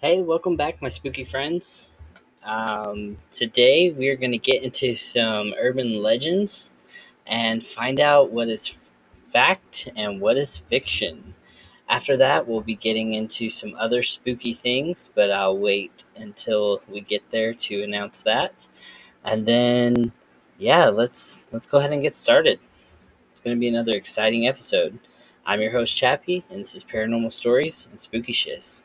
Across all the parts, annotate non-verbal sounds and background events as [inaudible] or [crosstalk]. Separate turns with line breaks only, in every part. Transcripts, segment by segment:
Hey, welcome back, my spooky friends. Um, today we are going to get into some urban legends and find out what is f- fact and what is fiction. After that, we'll be getting into some other spooky things, but I'll wait until we get there to announce that. And then, yeah, let's let's go ahead and get started. It's going to be another exciting episode. I'm your host Chappie, and this is Paranormal Stories and Spooky Shiz.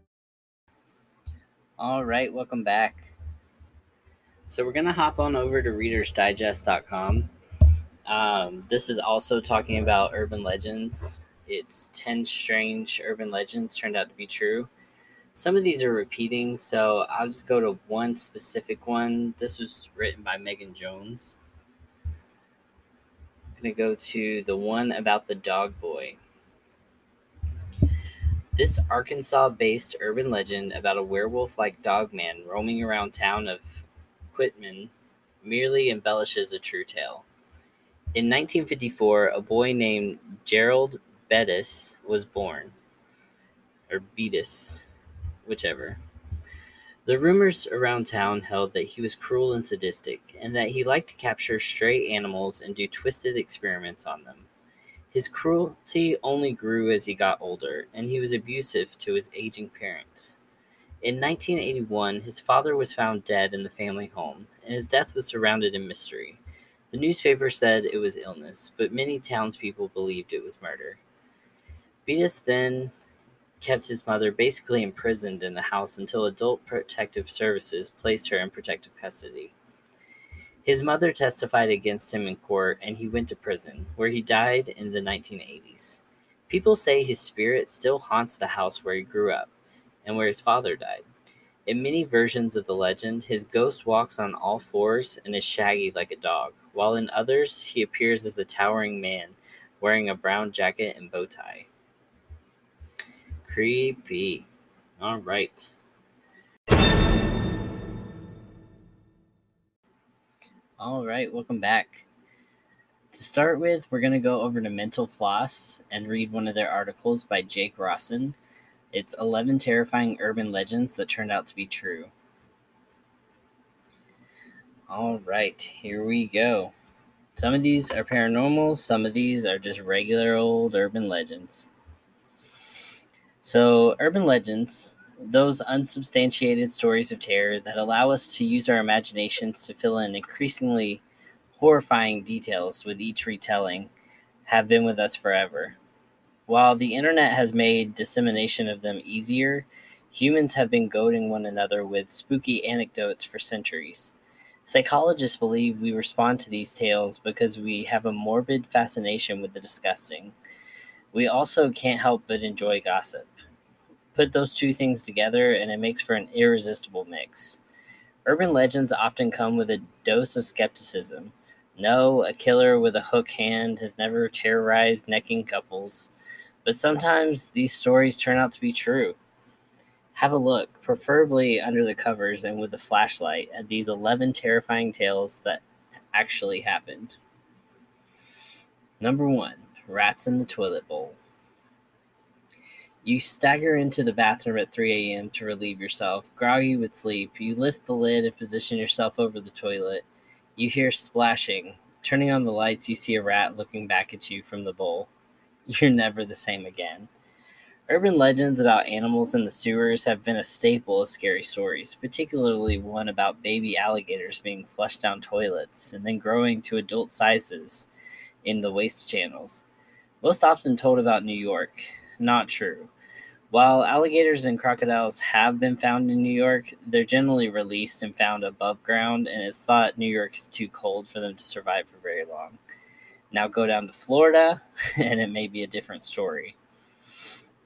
All right, welcome back. So we're gonna hop on over to ReadersDigest.com. Um, this is also talking about urban legends. It's ten strange urban legends turned out to be true. Some of these are repeating, so I'll just go to one specific one. This was written by Megan Jones. I'm gonna go to the one about the dog boy. This Arkansas based urban legend about a werewolf like dog man roaming around town of Quitman merely embellishes a true tale. In 1954, a boy named Gerald Bettis was born, or Betis, whichever. The rumors around town held that he was cruel and sadistic, and that he liked to capture stray animals and do twisted experiments on them. His cruelty only grew as he got older, and he was abusive to his aging parents. In 1981, his father was found dead in the family home, and his death was surrounded in mystery. The newspaper said it was illness, but many townspeople believed it was murder. Beatus then kept his mother basically imprisoned in the house until Adult Protective Services placed her in protective custody. His mother testified against him in court and he went to prison, where he died in the 1980s. People say his spirit still haunts the house where he grew up and where his father died. In many versions of the legend, his ghost walks on all fours and is shaggy like a dog, while in others, he appears as a towering man wearing a brown jacket and bow tie. Creepy. All right. All right, welcome back. To start with, we're going to go over to Mental Floss and read one of their articles by Jake Rossen. It's 11 Terrifying Urban Legends That Turned Out to Be True. All right, here we go. Some of these are paranormal, some of these are just regular old urban legends. So, urban legends, those unsubstantiated stories of terror that allow us to use our imaginations to fill in increasingly horrifying details with each retelling, have been with us forever. While the internet has made dissemination of them easier, humans have been goading one another with spooky anecdotes for centuries. Psychologists believe we respond to these tales because we have a morbid fascination with the disgusting. We also can't help but enjoy gossip. Put those two things together, and it makes for an irresistible mix. Urban legends often come with a dose of skepticism. No, a killer with a hook hand has never terrorized necking couples, but sometimes these stories turn out to be true. Have a look, preferably under the covers and with a flashlight, at these 11 terrifying tales that actually happened. Number one Rats in the Toilet Bowl. You stagger into the bathroom at 3 a.m. to relieve yourself, groggy with sleep. You lift the lid and position yourself over the toilet. You hear splashing. Turning on the lights, you see a rat looking back at you from the bowl. You're never the same again. Urban legends about animals in the sewers have been a staple of scary stories, particularly one about baby alligators being flushed down toilets and then growing to adult sizes in the waste channels. Most often told about New York. Not true. While alligators and crocodiles have been found in New York, they're generally released and found above ground, and it's thought New York is too cold for them to survive for very long. Now go down to Florida, [laughs] and it may be a different story.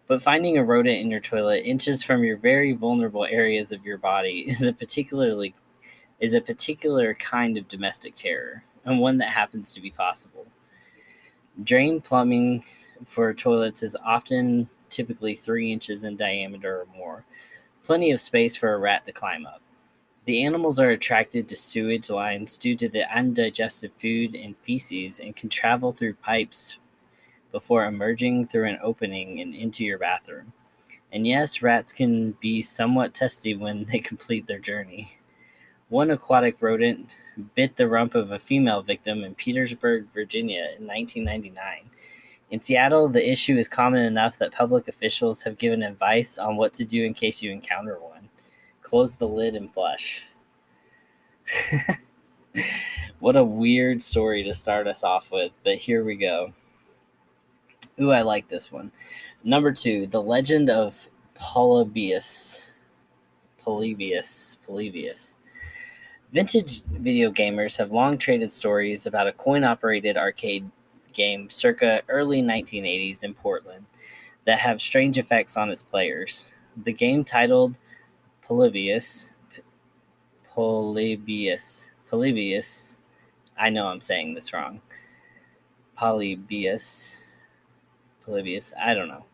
But finding a rodent in your toilet inches from your very vulnerable areas of your body [laughs] is a particularly is a particular kind of domestic terror, and one that happens to be possible. Drain plumbing for toilets is often typically three inches in diameter or more, plenty of space for a rat to climb up. The animals are attracted to sewage lines due to the undigested food and feces and can travel through pipes before emerging through an opening and into your bathroom. And yes, rats can be somewhat testy when they [laughs] complete their journey. One aquatic rodent bit the rump of a female victim in Petersburg, Virginia in 1999. In Seattle, the issue is common enough that public officials have given advice on what to do in case you encounter one. Close the lid and flush. [laughs] what a weird story to start us off with, but here we go. Ooh, I like this one. Number two, The Legend of Polybius. Polybius. Polybius. Vintage video gamers have long traded stories about a coin operated arcade game circa early 1980s in Portland that have strange effects on its players. The game titled Polybius Polybius Polybius I know I'm saying this wrong. Polybius Polybius, I don't know,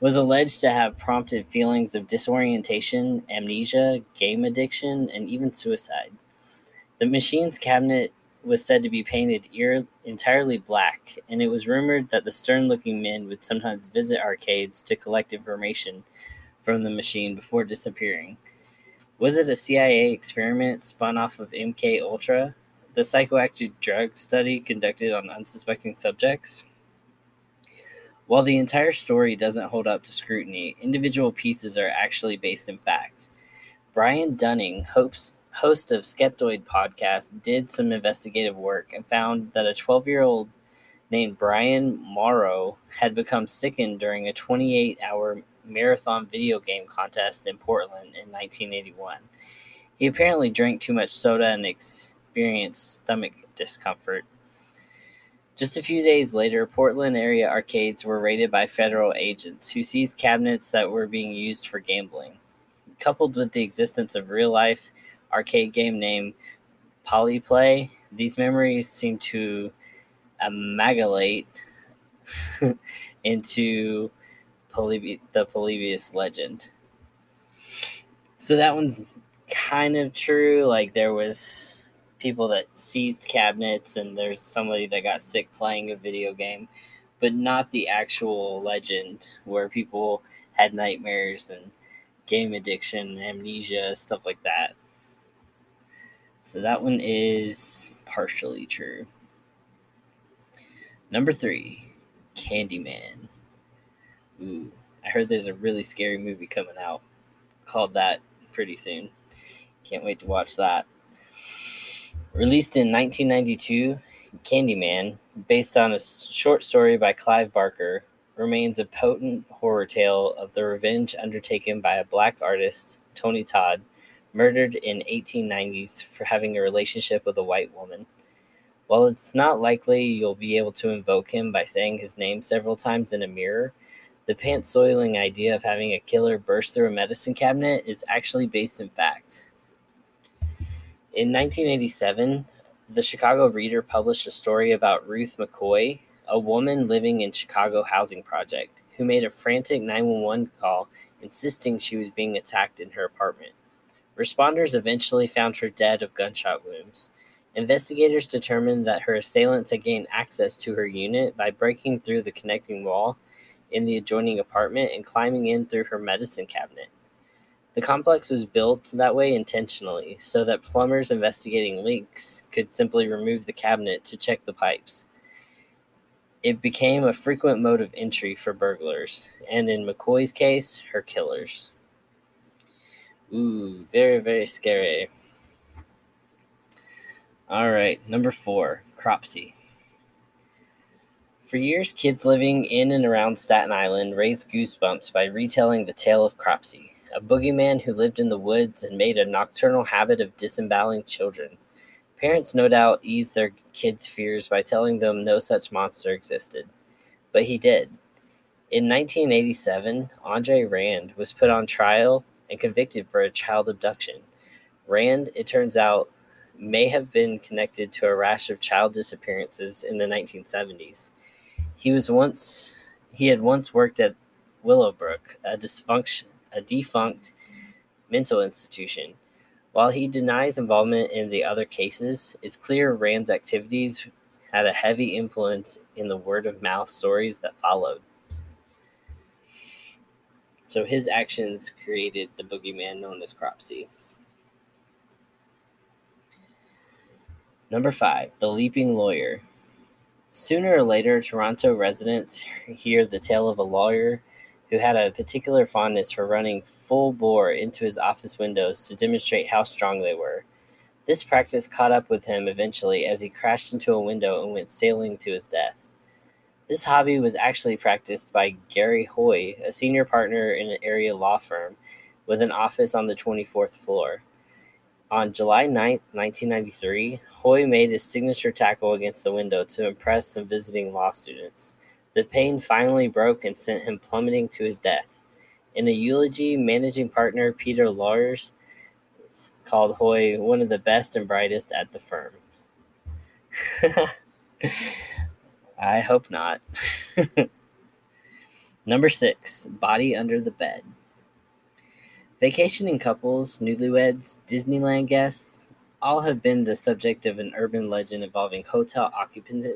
was alleged to have prompted feelings of disorientation, amnesia, game addiction, and even suicide. The machine's cabinet was said to be painted ear- entirely black, and it was rumored that the stern looking men would sometimes visit arcades to collect information from the machine before disappearing. Was it a CIA experiment spun off of MK Ultra, the psychoactive drug study conducted on unsuspecting subjects? While the entire story doesn't hold up to scrutiny, individual pieces are actually based in fact. Brian Dunning, hopes, host of Skeptoid podcast, did some investigative work and found that a 12 year old named Brian Mauro had become sickened during a 28 hour marathon video game contest in Portland in 1981. He apparently drank too much soda and experienced stomach discomfort. Just a few days later, Portland area arcades were raided by federal agents who seized cabinets that were being used for gambling. Coupled with the existence of real life arcade game named Polyplay, these memories seem to amalgamate [laughs] into the Polybius legend. So that one's kind of true. Like there was people that seized cabinets and there's somebody that got sick playing a video game, but not the actual legend where people had nightmares and game addiction, amnesia, stuff like that. So that one is partially true. Number three, Candyman. Ooh, I heard there's a really scary movie coming out called that pretty soon. Can't wait to watch that. Released in 1992, Candyman, based on a short story by Clive Barker, remains a potent horror tale of the revenge undertaken by a black artist, Tony Todd, murdered in 1890s for having a relationship with a white woman. While it's not likely you'll be able to invoke him by saying his name several times in a mirror, the pants soiling idea of having a killer burst through a medicine cabinet is actually based in fact. In 1987, the Chicago Reader published a story about Ruth McCoy, a woman living in Chicago housing project, who made a frantic 911 call insisting she was being attacked in her apartment. Responders eventually found her dead of gunshot wounds. Investigators determined that her assailants had gained access to her unit by breaking through the connecting wall in the adjoining apartment and climbing in through her medicine cabinet. The complex was built that way intentionally so that plumbers investigating leaks could simply remove the cabinet to check the pipes. It became a frequent mode of entry for burglars, and in McCoy's case, her killers. Ooh, very, very scary. All right, number four, Cropsey. For years, kids living in and around Staten Island raised goosebumps by retelling the tale of Cropsey a boogeyman who lived in the woods and made a nocturnal habit of disemboweling children. Parents no doubt eased their kids' fears by telling them no such monster existed. But he did. In 1987, Andre Rand was put on trial and convicted for a child abduction. Rand, it turns out, may have been connected to a rash of child disappearances in the 1970s. He was once he had once worked at Willowbrook, a dysfunction a defunct mental institution. While he denies involvement in the other cases, it's clear Rand's activities had a heavy influence in the word of mouth stories that followed. So his actions created the boogeyman known as Cropsey. Number five, the leaping lawyer. Sooner or later, Toronto residents [laughs] hear the tale of a lawyer who had a particular fondness for running full bore into his office windows to demonstrate how strong they were. This practice caught up with him eventually as he crashed into a window and went sailing to his death. This hobby was actually practiced by Garry Hoy, a senior partner in an area law firm with an office on the 24th floor. On July 9, 1993, Hoy made his signature tackle against the window to impress some visiting law students. The pane finally broke and sent him plummeting to his death. In a eulogy, managing partner Peter Lars called Hoy one of the best and brightest at the firm. [laughs] I hope not. [laughs] Number six, body under the bed. Vacationing couples, newlyweds, Disneyland guests, all have been the subject of an urban legend involving hotel occupants,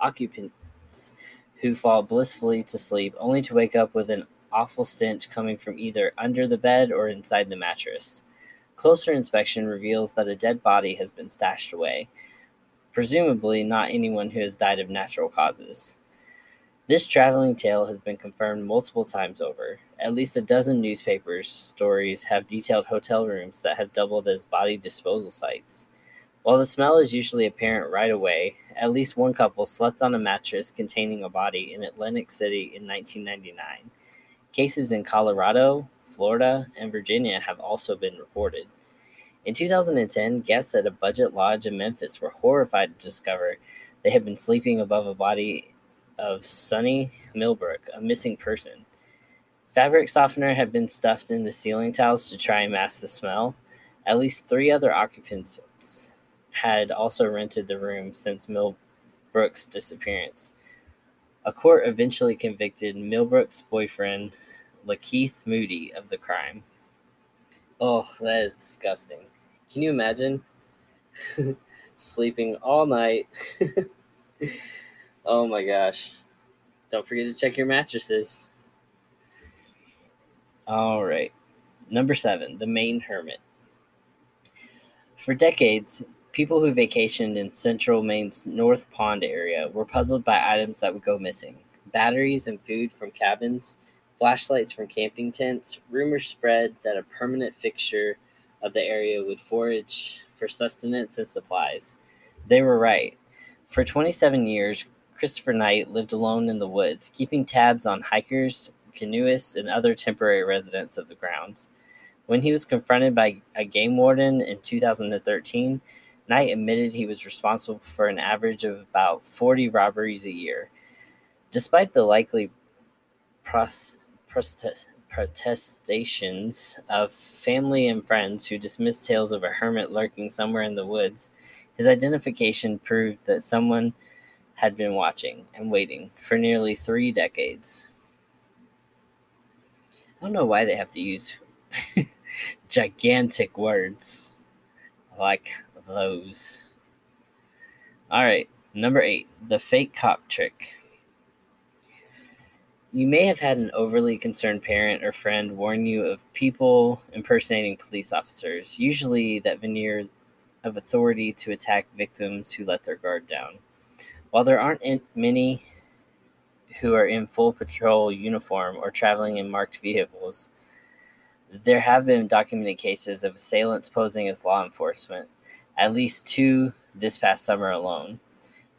occupants who fall blissfully to sleep only to wake up with an awful stench coming from either under the bed or inside the mattress. Closer inspection reveals that a dead body has been stashed away, presumably not anyone who has died of natural causes. This traveling tale has been confirmed multiple times over. At least a dozen newspapers stories have detailed hotel rooms that have doubled as body disposal sites. While the smell is usually apparent right away, at least one couple slept on a mattress containing a body in Atlantic City in 1999. Cases in Colorado, Florida, and Virginia have also been reported. In 2010, guests at a budget lodge in Memphis were horrified to discover they had been sleeping above a body of Sonny Millbrook, a missing person. Fabric softener had been stuffed in the ceiling tiles to try and mask the smell. At least three other occupants had also rented the room since Millbrook's disappearance. A court eventually convicted Millbrook's boyfriend, Lakeith Moody, of the crime. Oh, that is disgusting. Can you imagine [laughs] sleeping all night? [laughs] oh my gosh. Don't forget to check your mattresses. All right. Number seven, the Maine Hermit. For decades, people who vacationed in central Maine's North Pond area were puzzled by items that would go missing batteries and food from cabins, flashlights from camping tents. Rumors spread that a permanent fixture of the area would forage for sustenance and supplies. They were right. For 27 years, Christopher Knight lived alone in the woods, keeping tabs on hikers, canoeists, and other temporary residents of the grounds. When he was confronted by a game warden in 2013, Knight admitted he was responsible for an average of about 40 robberies a year. Despite the likely pros- protestations of family and friends who dismissed tales of a hermit lurking somewhere in the woods, his identification proved that someone had been watching and waiting for nearly three decades. I don't know why they have to use [laughs] gigantic words like those. All right, number eight, the fake cop trick. You may have had an overly concerned parent or friend warn you of people impersonating police officers, usually that veneer of authority to attack victims who let their guard down. While there aren't many who are in full patrol uniform or traveling in marked vehicles, there have been documented cases of assailants posing as law enforcement at least two this past summer alone.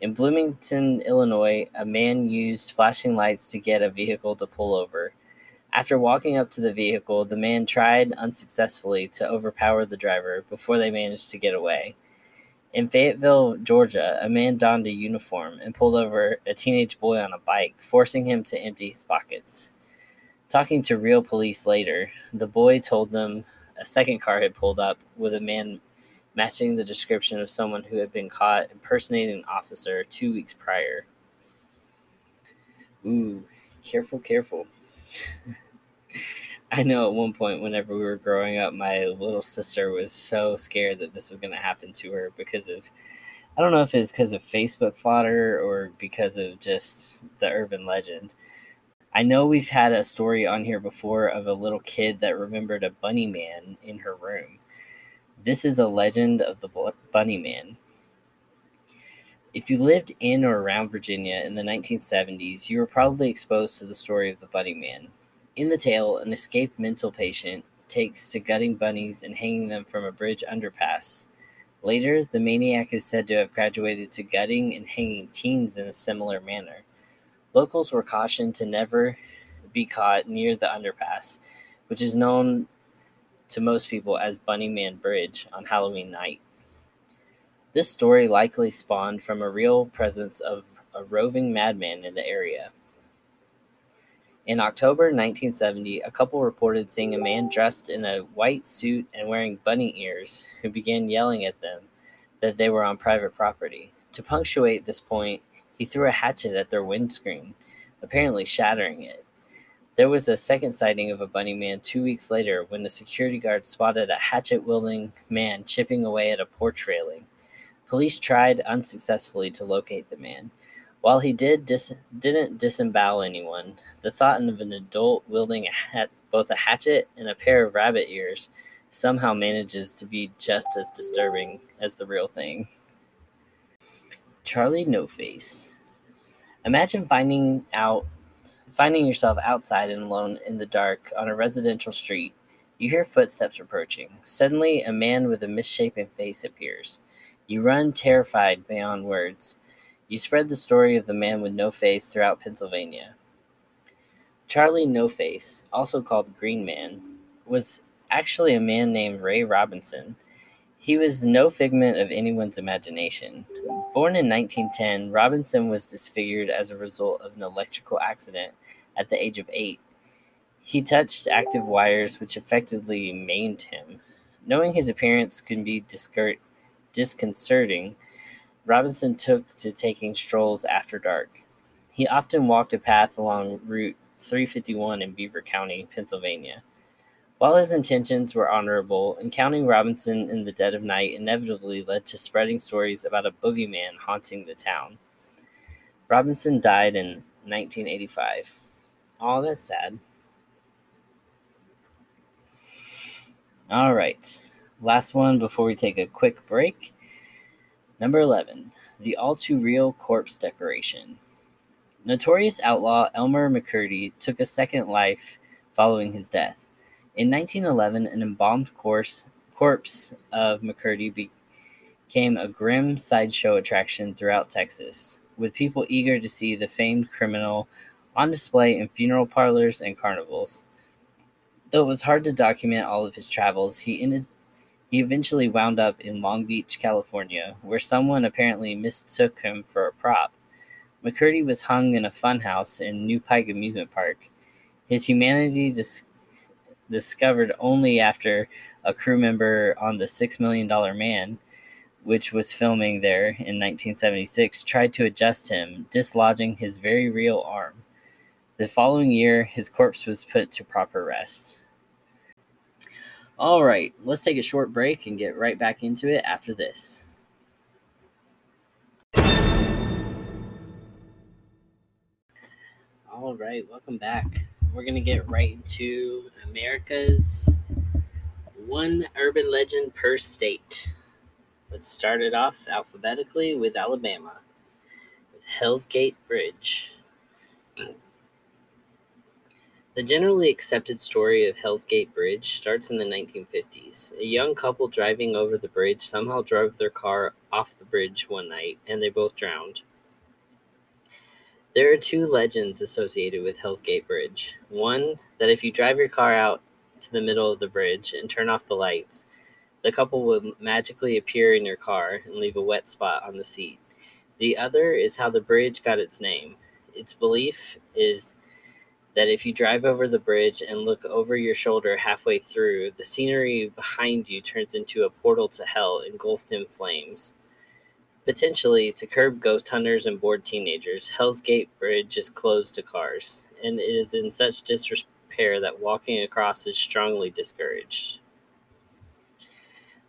In Bloomington, Illinois, a man used flashing lights to get a vehicle to pull over. After walking up to the vehicle, the man tried unsuccessfully to overpower the driver before they managed to get away. In Fayetteville, Georgia, a man donned a uniform and pulled over a teenage boy on a bike, forcing him to empty his pockets. Talking to real police later, the boy told them a second car had pulled up with a man matching the description of someone who had been caught impersonating an officer two weeks prior. Ooh, careful, careful. [laughs] I know at one point, whenever we were growing up, my little sister was so scared that this was going to happen to her because of, I don't know if it's because of Facebook fodder or because of just the urban legend. I know we've had a story on here before of a little kid that remembered a bunny man in her room. This is a legend of the bunny man. If you lived in or around Virginia in the 1970s, you were probably exposed to the story of the bunny man. In the tale, an escaped mental patient takes to gutting bunnies and hanging them from a bridge underpass. Later, the maniac is said to have graduated to gutting and hanging teens in a similar manner. Locals were cautioned to never be caught near the underpass, which is known to most people as Bunny Man Bridge on Halloween night. This story likely spawned from a real presence of a roving madman in the area. In October 1970, a couple reported seeing a man dressed in a white suit and wearing bunny ears who began yelling at them that they were on private property. To punctuate this point, he threw a hatchet at their windscreen, apparently shattering it. There was a second sighting of a bunny man two weeks later when the security guard spotted a hatchet wielding man chipping away at a porch railing. Police tried unsuccessfully to locate the man. While he did dis- didn't disembowel anyone, the thought of an adult wielding a hat, both a hatchet and a pair of rabbit ears somehow manages to be just as disturbing as the real thing. Charlie No Face. Imagine finding out finding yourself outside and alone in the dark on a residential street. You hear footsteps approaching. Suddenly, a man with a misshapen face appears. You run terrified beyond words. You spread the story of the man with no face throughout Pennsylvania. Charlie No Face, also called Green Man, was actually a man named Ray Robinson. He was no figment of anyone's imagination. Born in 1910, Robinson was disfigured as a result of an electrical accident at the age of eight. He touched active wires, which effectively maimed him. Knowing his appearance could be disconcerting, Robinson took to taking strolls after dark. He often walked a path along Route 351 in Beaver County, Pennsylvania. While his intentions were honorable, encountering Robinson in the dead of night inevitably led to spreading stories about a boogeyman haunting the town. Robinson died in 1985. Oh, that's sad. All right. Last one before we take a quick break. Number 11, the all too real corpse decoration. Notorious outlaw Elmer McCurdy took a second life following his death. In 1911, an embalmed corpse, corpse of McCurdy became a grim sideshow attraction throughout Texas, with people eager to see the famed criminal on display in funeral parlors and carnivals. Though it was hard to document all of his travels, he ended he eventually wound up in Long Beach, California, where someone apparently mistook him for a prop. McCurdy was hung in a funhouse in Nu-Pike Amusement Park. His humanity dis- discovered only after a crew member on the Six Million Dollar Man, which was filming there in 1976, tried to adjust him, dislodging his very real arm. The following year, his corpse was put to proper rest. All right, let's take a short break and get right back into it after this. All right, welcome back. We're to get right into America's one urban legend per state. Let's start it off alphabetically with Alabama, with Hell's Gate Bridge. The generally accepted story of Hell's Gate Bridge starts in the 1950s. A young couple driving over the bridge somehow drove their car off the bridge one night and they both drowned. There are two legends associated with Hell's Gate Bridge. One, that if you drive your car out to the middle of the bridge and turn off the lights, The couple will magically appear in your car and leave a wet spot on the seat. The other is how the bridge got its name. Its belief is that if you drive over the bridge and look over your shoulder halfway through, the scenery behind you turns into a portal to hell engulfed in flames. Potentially, to curb ghost hunters and bored teenagers, Hell's Gate Bridge is closed to cars, and it is in such disrepair that walking across is strongly discouraged.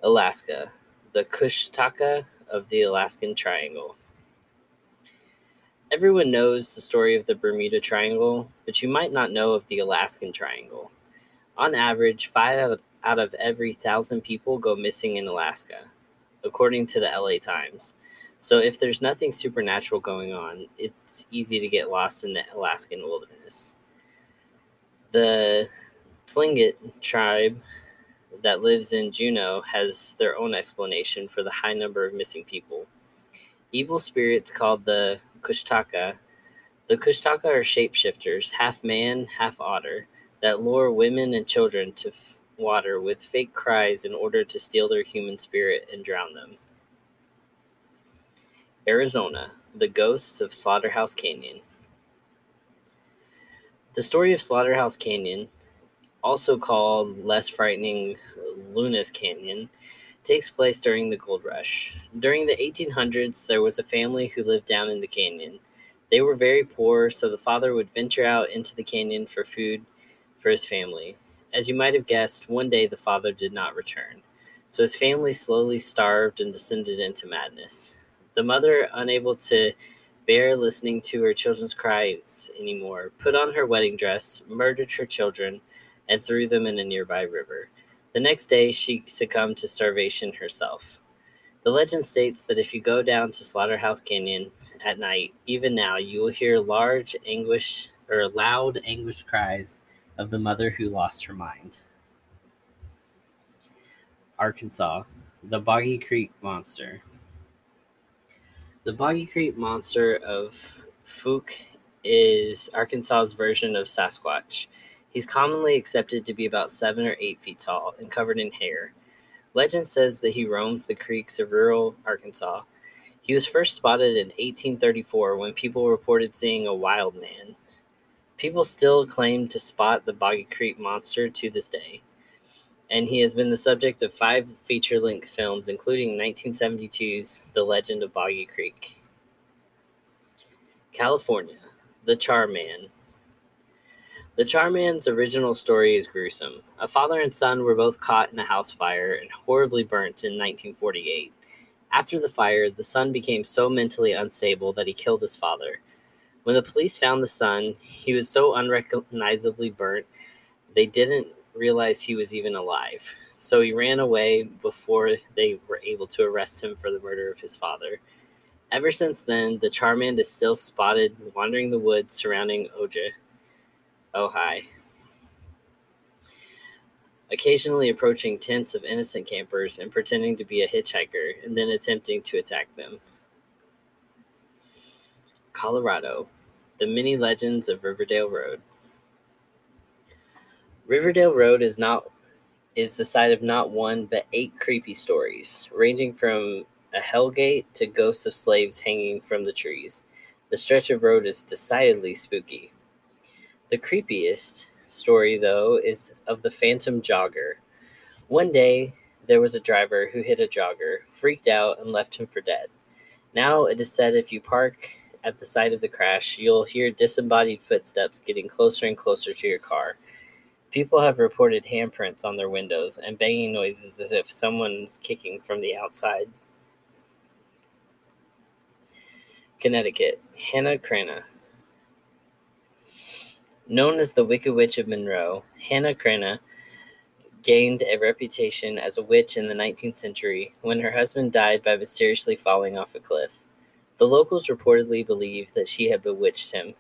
Alaska, the Kushtaka of the Alaskan Triangle. Everyone knows the story of the Bermuda Triangle, but you might not know of the Alaskan Triangle. On average, five out of every thousand people go missing in Alaska, according to the LA Times. So, if there's nothing supernatural going on, it's easy to get lost in the Alaskan wilderness. The Tlingit tribe that lives in Juneau has their own explanation for the high number of missing people. Evil spirits called the Kushtaka. The Kushtaka are shapeshifters, half man, half otter, that lure women and children to f- water with fake cries in order to steal their human spirit and drown them. Arizona, the ghosts of Slaughterhouse Canyon. The story of Slaughterhouse Canyon, also called less frightening Lunas Canyon, takes place during the gold rush. During the 1800s, there was a family who lived down in the canyon. They were very poor, so the father would venture out into the canyon for food for his family. As you might have guessed, one day the father did not return, so his family slowly starved and descended into madness. The mother, unable to bear listening to her children's cries anymore, put on her wedding dress, murdered her children, and threw them in a nearby river. The next day, she succumbed to starvation herself. The legend states that if you go down to Slaughterhouse Canyon at night, even now, you will hear large anguish or loud anguish cries of the mother who lost her mind. Arkansas, the Boggy Creek Monster. The Boggy Creek monster of Fouke is Arkansas's version of Sasquatch. He's commonly accepted to be about seven or eight feet tall and covered in hair. Legend says that he roams the creeks of rural Arkansas. He was first spotted in 1834 when people reported seeing a wild man. People still claim to spot the Boggy Creek monster to this day and he has been the subject of five feature length films, including 1972's The Legend of Boggy Creek. California, The Charman. The Charman's original story is gruesome. A father and son were both caught in a house fire and horribly burnt in 1948. After the fire, the son became so mentally unstable that he killed his father. When the police found the son, he was so unrecognizably burnt, they didn't realize he was even alive. So he ran away before they were able to arrest him for the murder of his father. Ever since then, the Charman is still spotted wandering the woods surrounding Oja, Ojai, occasionally approaching tents of innocent campers and pretending to be a hitchhiker and then attempting to attack them. Colorado, the many legends of Riverdale Road. Riverdale Road is not is the site of not one but eight creepy stories, ranging from a hellgate to ghosts of slaves hanging from the trees. The stretch of road is decidedly spooky. The creepiest story, though, is of the phantom jogger. One day, there was a driver who hit a jogger, freaked out, and left him for dead. Now it is said if you park at the site of the crash, you'll hear disembodied footsteps getting closer and closer to your car. People have reported handprints on their windows and banging noises as if someone's kicking from the outside. Connecticut, Hannah Cranna. Known as the Wicked Witch of Monroe, Hannah Cranna gained a reputation as a witch in the 19th century when her husband died by mysteriously falling off a cliff. The locals reportedly believed that she had bewitched him,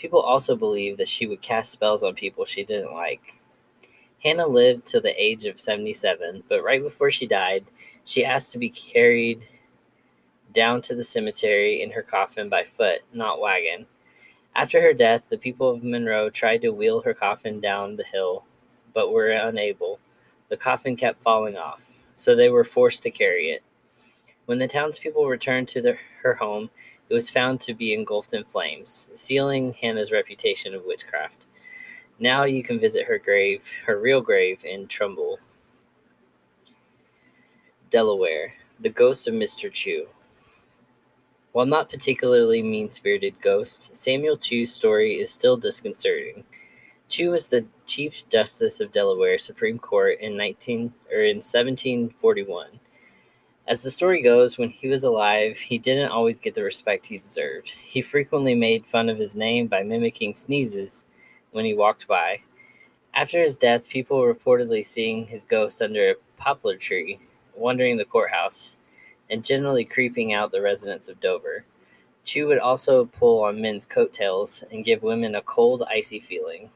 People also believe that she would cast spells on people she didn't like. Hannah lived to the age of 77, but right before she died, she asked to be carried down to the cemetery in her coffin by foot, not wagon. After her death, the people of Monroe tried to wheel her coffin down the hill, but were unable. The coffin kept falling off. so they were forced to carry it. When the townspeople returned to her home, it was found to be engulfed in flames, sealing Hannah's reputation of witchcraft. Now you can visit her grave, her real grave in Trumbull, Delaware, the ghost of Mr. Chew. While not particularly mean spirited ghost, Samuel Chew's story is still disconcerting. Chew was the Chief Justice of Delaware Supreme Court in 19 or in 1741. As the story goes, when he was alive, he didn't always get the respect he deserved. He frequently made fun of his name by mimicking sneezes when he walked by. After his death, people reportedly seeing his ghost under a poplar tree, wandering the courthouse, and generally creeping out the residents of Dover. Chew would also pull on men's coattails and give women a cold, icy feeling.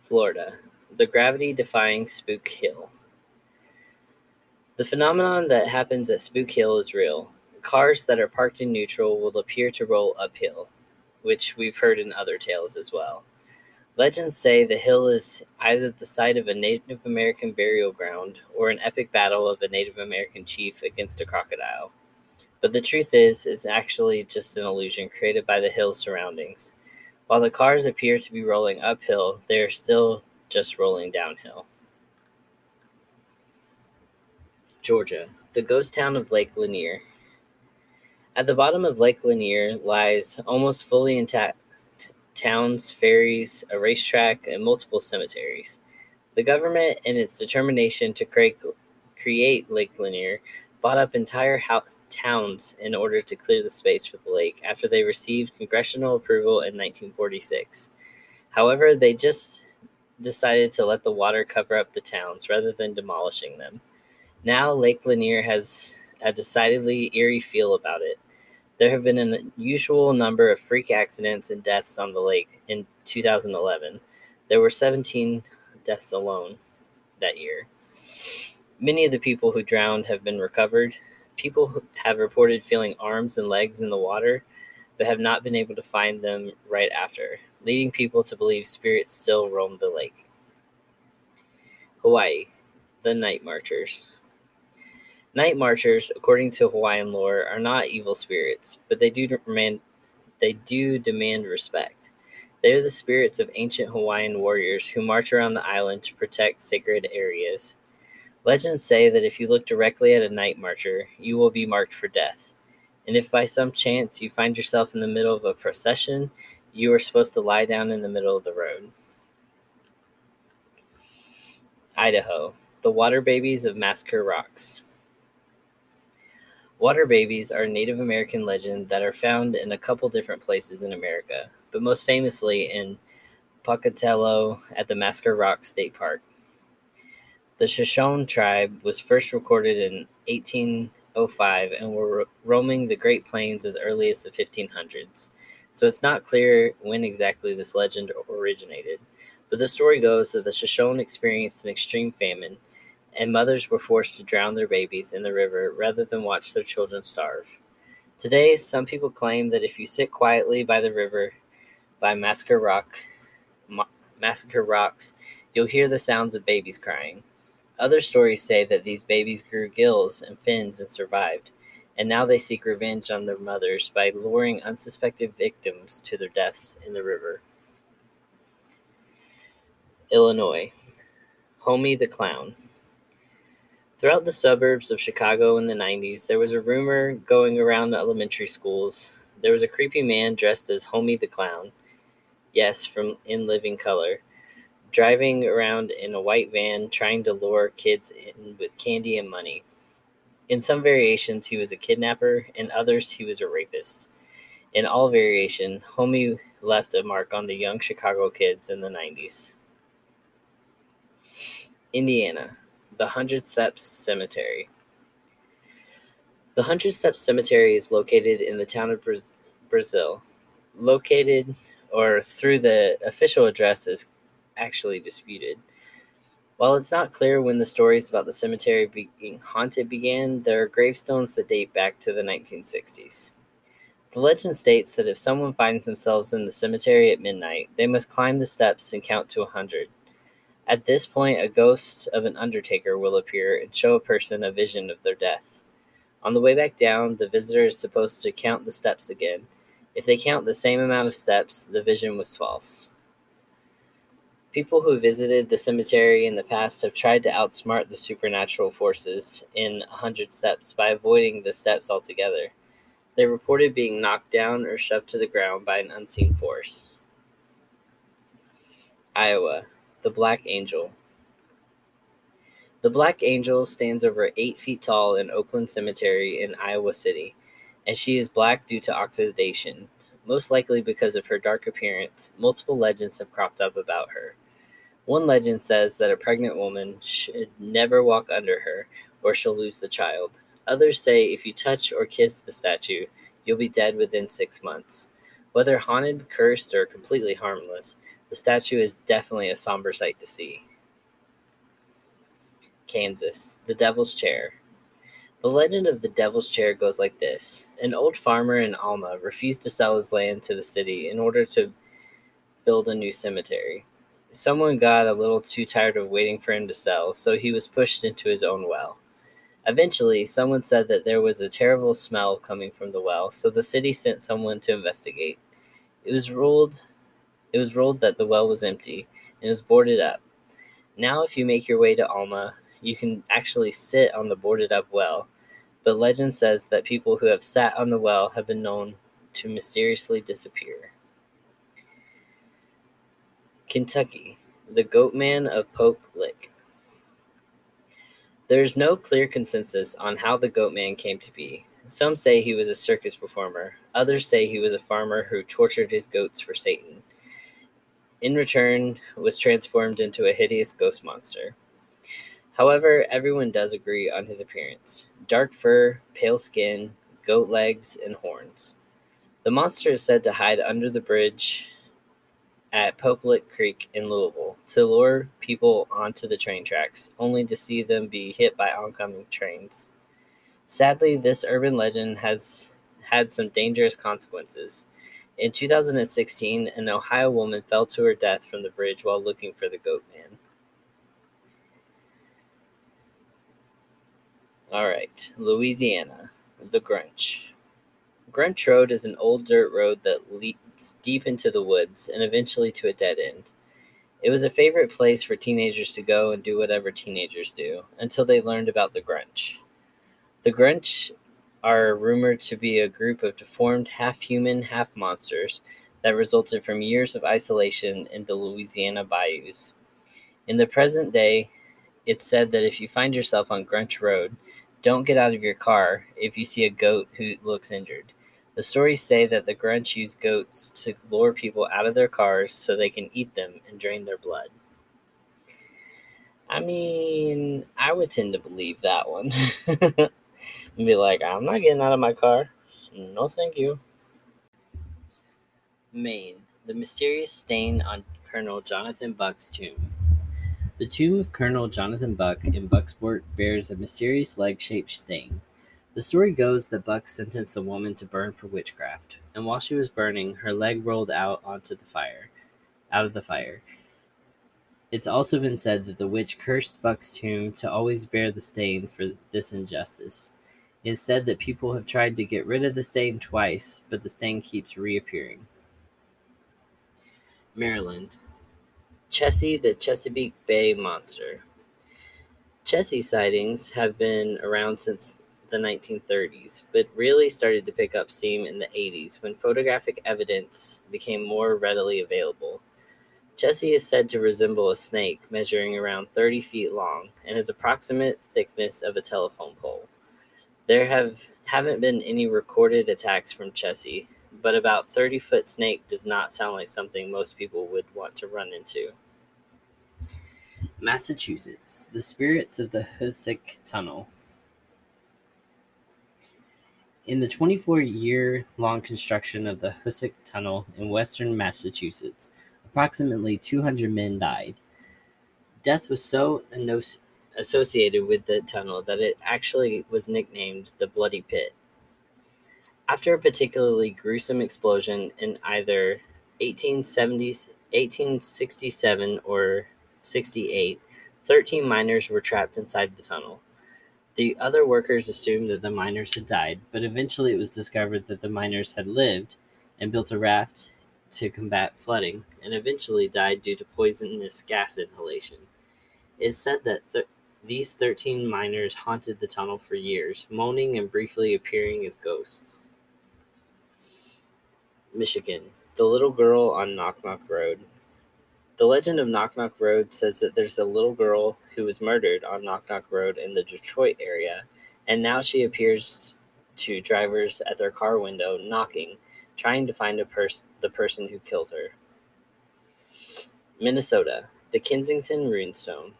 Florida, the gravity defying Spook Hill. The phenomenon that happens at Spook Hill is real. Cars that are parked in neutral will appear to roll uphill, which we've heard in other tales as well. Legends say the hill is either the site of a Native American burial ground or an epic battle of a Native American chief against a crocodile. But the truth is, it's actually just an illusion created by the hill's surroundings. While the cars appear to be rolling uphill, they are still just rolling downhill. Georgia, the ghost town of Lake Lanier. At the bottom of Lake Lanier lies almost fully intact towns, ferries, a racetrack, and multiple cemeteries. The government, in its determination to create, Lake Lanier, bought up entire towns in order to clear the space for the lake after they received congressional approval in 1946. However, they just decided to let the water cover up the towns rather than demolishing them. Now, Lake Lanier has a decidedly eerie feel about it. There have been an unusual number of freak accidents and deaths on the lake in 2011. There were 17 deaths alone that year. Many of the people who drowned have been recovered. People have reported feeling arms and legs in the water, but have not been able to find them right after, leading people to believe spirits still roam the lake. Hawaii, the Night Marchers. Night Marchers, according to Hawaiian lore, are not evil spirits, but they do demand they do demand respect. They are the spirits of ancient Hawaiian warriors who march around the island to protect sacred areas. Legends say that if you look directly at a night marcher, you will be marked for death. And if by some chance you find yourself in the middle of a procession, you are supposed to lie down in the middle of the road. Idaho, the water babies of Massacre Rocks. Water babies are a Native American legend that are found in a couple different places in America, but most famously in Pocatello at the Massacre Rock State Park. The Shoshone tribe was first recorded in 1805 and were roaming the Great Plains as early as the 1500s. So it's not clear when exactly this legend originated. But the story goes that the Shoshone experienced an extreme famine, and mothers were forced to drown their babies in the river rather than watch their children starve. Today, some people claim that if you sit quietly by the river by Massacre Rock, Massacre Rocks, you'll hear the sounds of babies crying. Other stories say that these babies grew gills and fins and survived, and now they seek revenge on their mothers by luring unsuspected victims to their deaths in the river. Illinois. Homie the Clown. Throughout the suburbs of Chicago in the 90s, there was a rumor going around the elementary schools. There was a creepy man dressed as Homie the Clown. Yes, from In Living Color driving around in a white van trying to lure kids in with candy and money. In some variations, he was a kidnapper, in others, he was a rapist. In all variation, Homie left a mark on the young Chicago kids in the 90s. Indiana, the Hundred Steps Cemetery. The Hundred Steps Cemetery is located in the town of Brazil. Located or through the official address is actually disputed. While it's not clear when the stories about the cemetery being haunted began, there are gravestones that date back to the 1960s. The legend states that if someone finds themselves in the cemetery at midnight, they must climb the steps and count to a 100. At this point, a ghost of an undertaker will appear and show a person a vision of their death. On the way back down, the visitor is supposed to count the steps again. If they count the same amount of steps, the vision was false. People who visited the cemetery in the past have tried to outsmart the supernatural forces in a hundred steps by avoiding the steps altogether. They reported being knocked down or shoved to the ground by an unseen force. Iowa, the Black Angel. The Black Angel stands over eight feet tall in Oakland Cemetery in Iowa City, and she is black due to oxidation, most likely because of her dark appearance. Multiple legends have cropped up about her. One legend says that a pregnant woman should never walk under her or she'll lose the child. Others say if you touch or kiss the statue, you'll be dead within six months. Whether haunted, cursed, or completely harmless, the statue is definitely a somber sight to see. Kansas, the Devil's Chair. The legend of the Devil's Chair goes like this An old farmer in Alma refused to sell his land to the city in order to build a new cemetery. Someone got a little too tired of waiting for him to sell, so he was pushed into his own well. Eventually, someone said that there was a terrible smell coming from the well, so the city sent someone to investigate. It was ruled it was ruled that the well was empty and was boarded up. Now if you make your way to Alma, you can actually sit on the boarded up well, but legend says that people who have sat on the well have been known to mysteriously disappear. Kentucky, the Goatman of Pope Lick. There is no clear consensus on how the Goatman came to be. Some say he was a circus performer, others say he was a farmer who tortured his goats for Satan. In return, was transformed into a hideous ghost monster. However, everyone does agree on his appearance dark fur, pale skin, goat legs, and horns. The monster is said to hide under the bridge at Pope Lick Creek in Louisville to lure people onto the train tracks, only to see them be hit by oncoming trains. Sadly, this urban legend has had some dangerous consequences. In 2016, an Ohio woman fell to her death from the bridge while looking for the goat man. All right, Louisiana, the Grunch. Grunch Road is an old dirt road that leads deep into the woods and eventually to a dead end. It was a favorite place for teenagers to go and do whatever teenagers do until they learned about the Grunch. The Grunch are rumored to be a group of deformed half human, half monsters that resulted from years of isolation in the Louisiana bayous. In the present day, it's said that if you find yourself on Grunch Road, don't get out of your car if you see a goat who looks injured. The stories say that the Grunch use goats to lure people out of their cars so they can eat them and drain their blood. I mean, I would tend to believe that one. [laughs] and be like, I'm not getting out of my car. No, thank you. Maine, the mysterious stain on Colonel Jonathan Buck's tomb. The tomb of Colonel Jonathan Buck in Bucksport bears a mysterious leg shaped stain. The story goes that Buck sentenced a woman to burn for witchcraft, and while she was burning, her leg rolled out onto the fire, out of the fire. It's also been said that the witch cursed Buck's tomb to always bear the stain for this injustice. It is said that people have tried to get rid of the stain twice, but the stain keeps reappearing. Maryland. Chessie the Chesapeake Bay Monster. Chessie sightings have been around since the 1930s, but really started to pick up steam in the 80s when photographic evidence became more readily available. Chessie is said to resemble a snake measuring around 30 feet long and has approximate thickness of a telephone pole. There have haven't been any recorded attacks from Chessie, but about 30 foot snake does not sound like something most people would want to run into. Massachusetts, the spirits of the Hoosac Tunnel. In the 24 year long construction of the Hoosac Tunnel in western Massachusetts, approximately 200 men died. Death was so associated with the tunnel that it actually was nicknamed the Bloody Pit. After a particularly gruesome explosion in either 1870s, 1867 or 1968, 13 miners were trapped inside the tunnel. The other workers assumed that the miners had died, but eventually it was discovered that the miners had lived and built a raft to combat flooding, and eventually died due to poisonous gas inhalation. It is said that th- these 13 miners haunted the tunnel for years, moaning and briefly appearing as ghosts. Michigan, the little girl on Knock Knock Road. The legend of Knock Knock Road says that there's a little girl who was murdered on Knock Knock Road in the Detroit area, and now she appears to drivers at their car window knocking, trying to find a pers- the person who killed her. Minnesota, the Kensington Runestone.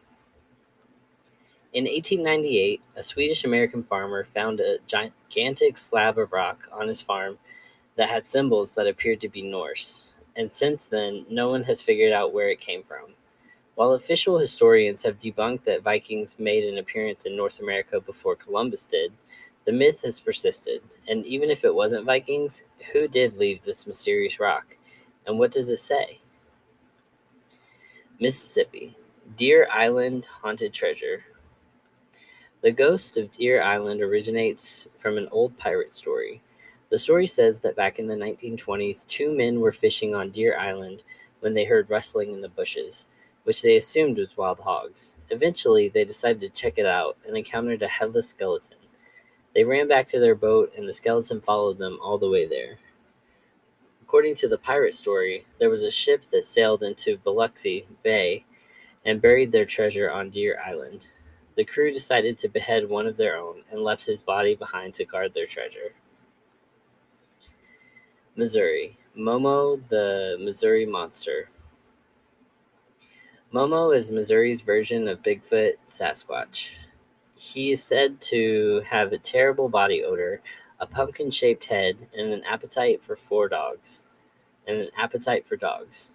In 1898, a Swedish American farmer found a gigantic slab of rock on his farm that had symbols that appeared to be Norse, and since then, no one has figured out where it came from. While official historians have debunked that Vikings made an appearance in North America before Columbus did, the myth has persisted, and even if it wasn't Vikings, who did leave this mysterious rock? And what does it say? Mississippi, Deer Island Haunted Treasure. The ghost of Deer Island originates from an old pirate story. The story says that back in the 1920s, two men were fishing on Deer Island when they heard rustling in the bushes, which they assumed was wild hogs. Eventually, they decided to check it out and encountered a headless skeleton. They ran back to their boat, and the skeleton followed them all the way there. According to the pirate story, there was a ship that sailed into Biloxi Bay and buried their treasure on Deer Island. The crew decided to behead one of their own and left his body behind to guard their treasure. Missouri. Momo the Missouri Monster. Momo is Missouri's version of Bigfoot Sasquatch. He is said to have a terrible body odor, a pumpkin shaped head, and an appetite for four dogs. And an appetite for dogs.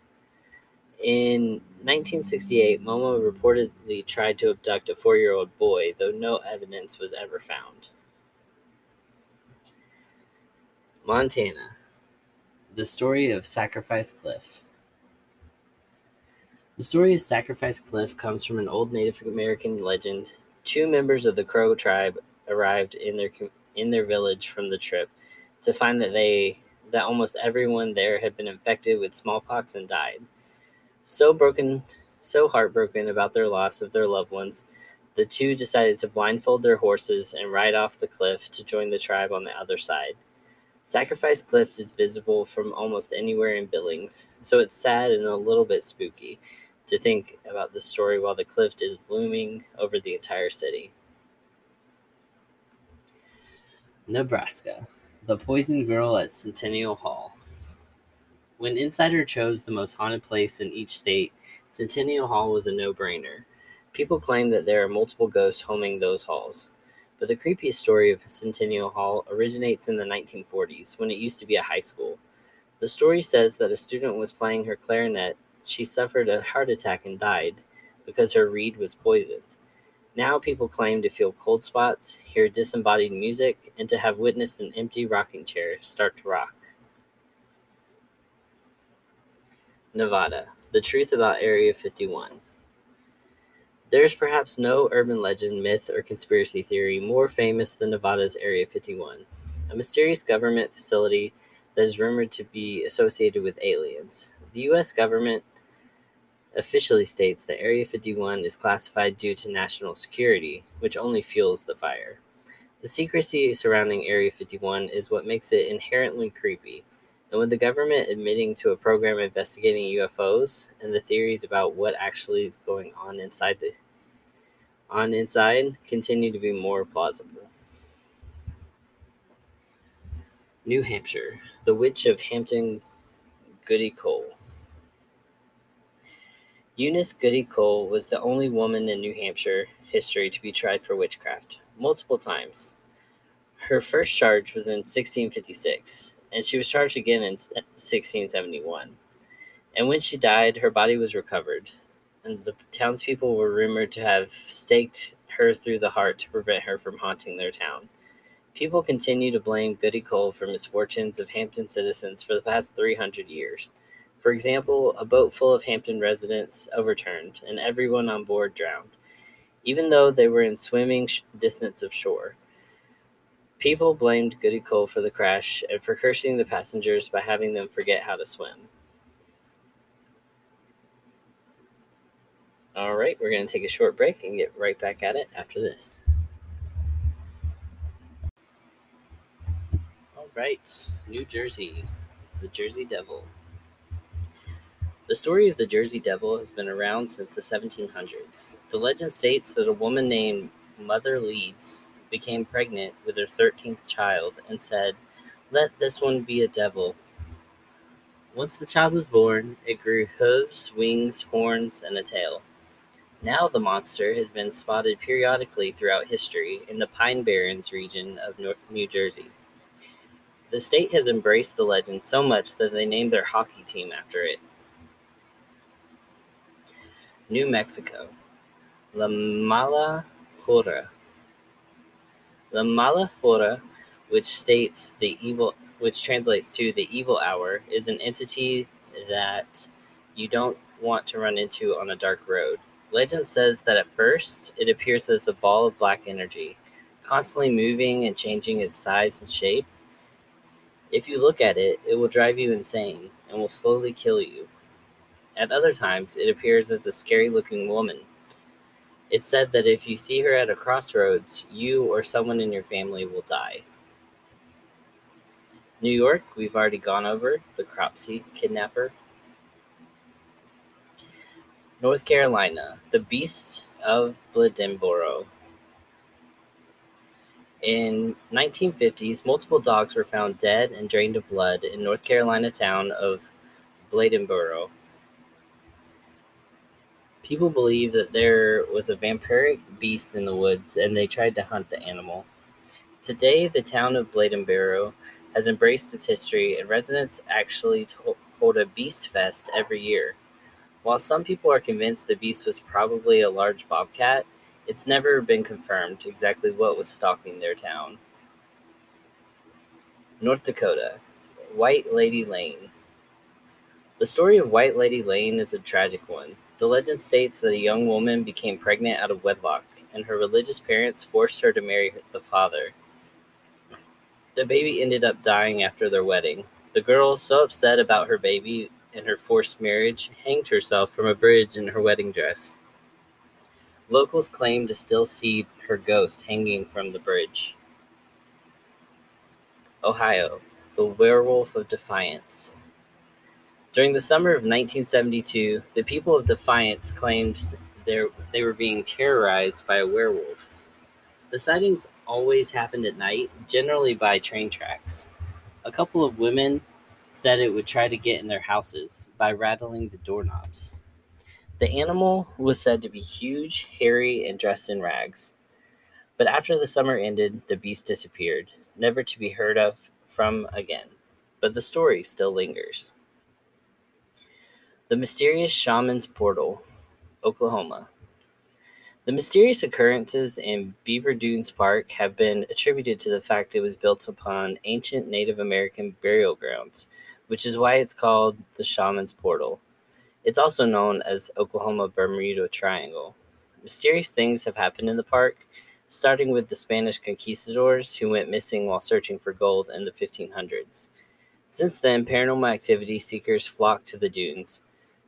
In 1968, Momo reportedly tried to abduct a four year old boy, though no evidence was ever found. Montana. The story of Sacrifice Cliff. The story of Sacrifice Cliff comes from an old Native American legend. Two members of the Crow tribe arrived in their in their village from the trip to find that they that almost everyone there had been infected with smallpox and died. So broken, so heartbroken about their loss of their loved ones, the two decided to blindfold their horses and ride off the cliff to join the tribe on the other side. Sacrifice Cliff is visible from almost anywhere in Billings, so it's sad and a little bit spooky to think about the story while the cliff is looming over the entire city. Nebraska, the poison girl at Centennial Hall. When Insider chose the most haunted place in each state, Centennial Hall was a no brainer. People claim that there are multiple ghosts homing those halls. But the creepiest story of Centennial Hall originates in the 1940s when it used to be a high school. The story says that a student was playing her clarinet. She suffered a heart attack and died because her reed was poisoned. Now people claim to feel cold spots, hear disembodied music, and to have witnessed an empty rocking chair start to rock. Nevada. The truth about Area 51. There's perhaps no urban legend, myth, or conspiracy theory more famous than Nevada's Area 51, a mysterious government facility that is rumored to be associated with aliens. The U.S. government officially states that Area 51 is classified due to national security, which only fuels the fire. The secrecy surrounding Area 51 is what makes it inherently creepy. And with the government admitting to a program investigating UFOs and the theories about what actually is going on inside the on inside continue to be more plausible. New Hampshire, The Witch of Hampton Goody Cole. Eunice Goody Cole was the only woman in New Hampshire history to be tried for witchcraft, multiple times. Her first charge was in 1656, and she was charged again in 1671. And when she died, her body was recovered, and the townspeople were rumored to have staked her through the heart to prevent her from haunting their town. People continue to blame Goody Cole for misfortunes of Hampton citizens for the past 300 years. For example, a boat full of Hampton residents overturned, and everyone on board drowned, even though they were in swimming sh- distance of shore. People blamed Goody Cole for the crash and for cursing the passengers by having them forget how to swim. All right, we're going to take a short break and get right back at it after this. All right, New Jersey, the Jersey Devil. The story of the Jersey Devil has been around since the 1700s. The legend states that a woman named Mother Leeds became pregnant with her 13th child and said, Let this one be a devil. Once the child was born, it grew hooves, wings, horns, and a tail. Now the monster has been spotted periodically throughout history in the Pine Barrens region of New Jersey. The state has embraced the legend so much that they named their hockey team after it. New Mexico. La Mala Hora. La Mala Hora, which states the evil which translates to the evil hour, is an entity that you don't want to run into on a dark road. Legend says that at first it appears as a ball of black energy, constantly moving and changing its size and shape. If you look at it, it will drive you insane and will slowly kill you. At other times, it appears as a scary looking woman. It's said that if you see her at a crossroads, you or someone in your family will die. New York, we've already gone over the Cropsey kidnapper. North Carolina, the Beast of Bladensboro. In 1950s, multiple dogs were found dead and drained of blood in North Carolina town of Bladensboro. People believe that there was a vampiric beast in the woods and they tried to hunt the animal. Today, the town of Bladensboro has embraced its history and residents actually hold a beast fest every year. While some people are convinced the beast was probably a large bobcat, it's never been confirmed exactly what was stalking their town. North Dakota, White Lady Lane. The story of White Lady Lane is a tragic one. The legend states that a young woman became pregnant out of wedlock, and her religious parents forced her to marry the father. The baby ended up dying after their wedding. The girl, so upset about her baby, and her forced marriage, hanged herself from a bridge in her wedding dress. Locals claim to still see her ghost hanging from the bridge. Ohio, the werewolf of Defiance. During the summer of 1972, the people of Defiance claimed they were being terrorized by a werewolf. The sightings always happened at night, generally by train tracks. A couple of women said it would try to get in their houses by rattling the doorknobs. The animal was said to be huge, hairy, and dressed in rags. But after the summer ended, the beast disappeared, never to be heard of from again. But the story still lingers. The Mysterious Shaman's Portal, Oklahoma. The mysterious occurrences in Beaver Dunes Park have been attributed to the fact it was built upon ancient Native American burial grounds, which is why it's called the Shaman's Portal. It's also known as Oklahoma Bermuda Triangle. Mysterious things have happened in the park, starting with the Spanish conquistadors who went missing while searching for gold in the 1500s. Since then, paranormal activity seekers flock to the dunes.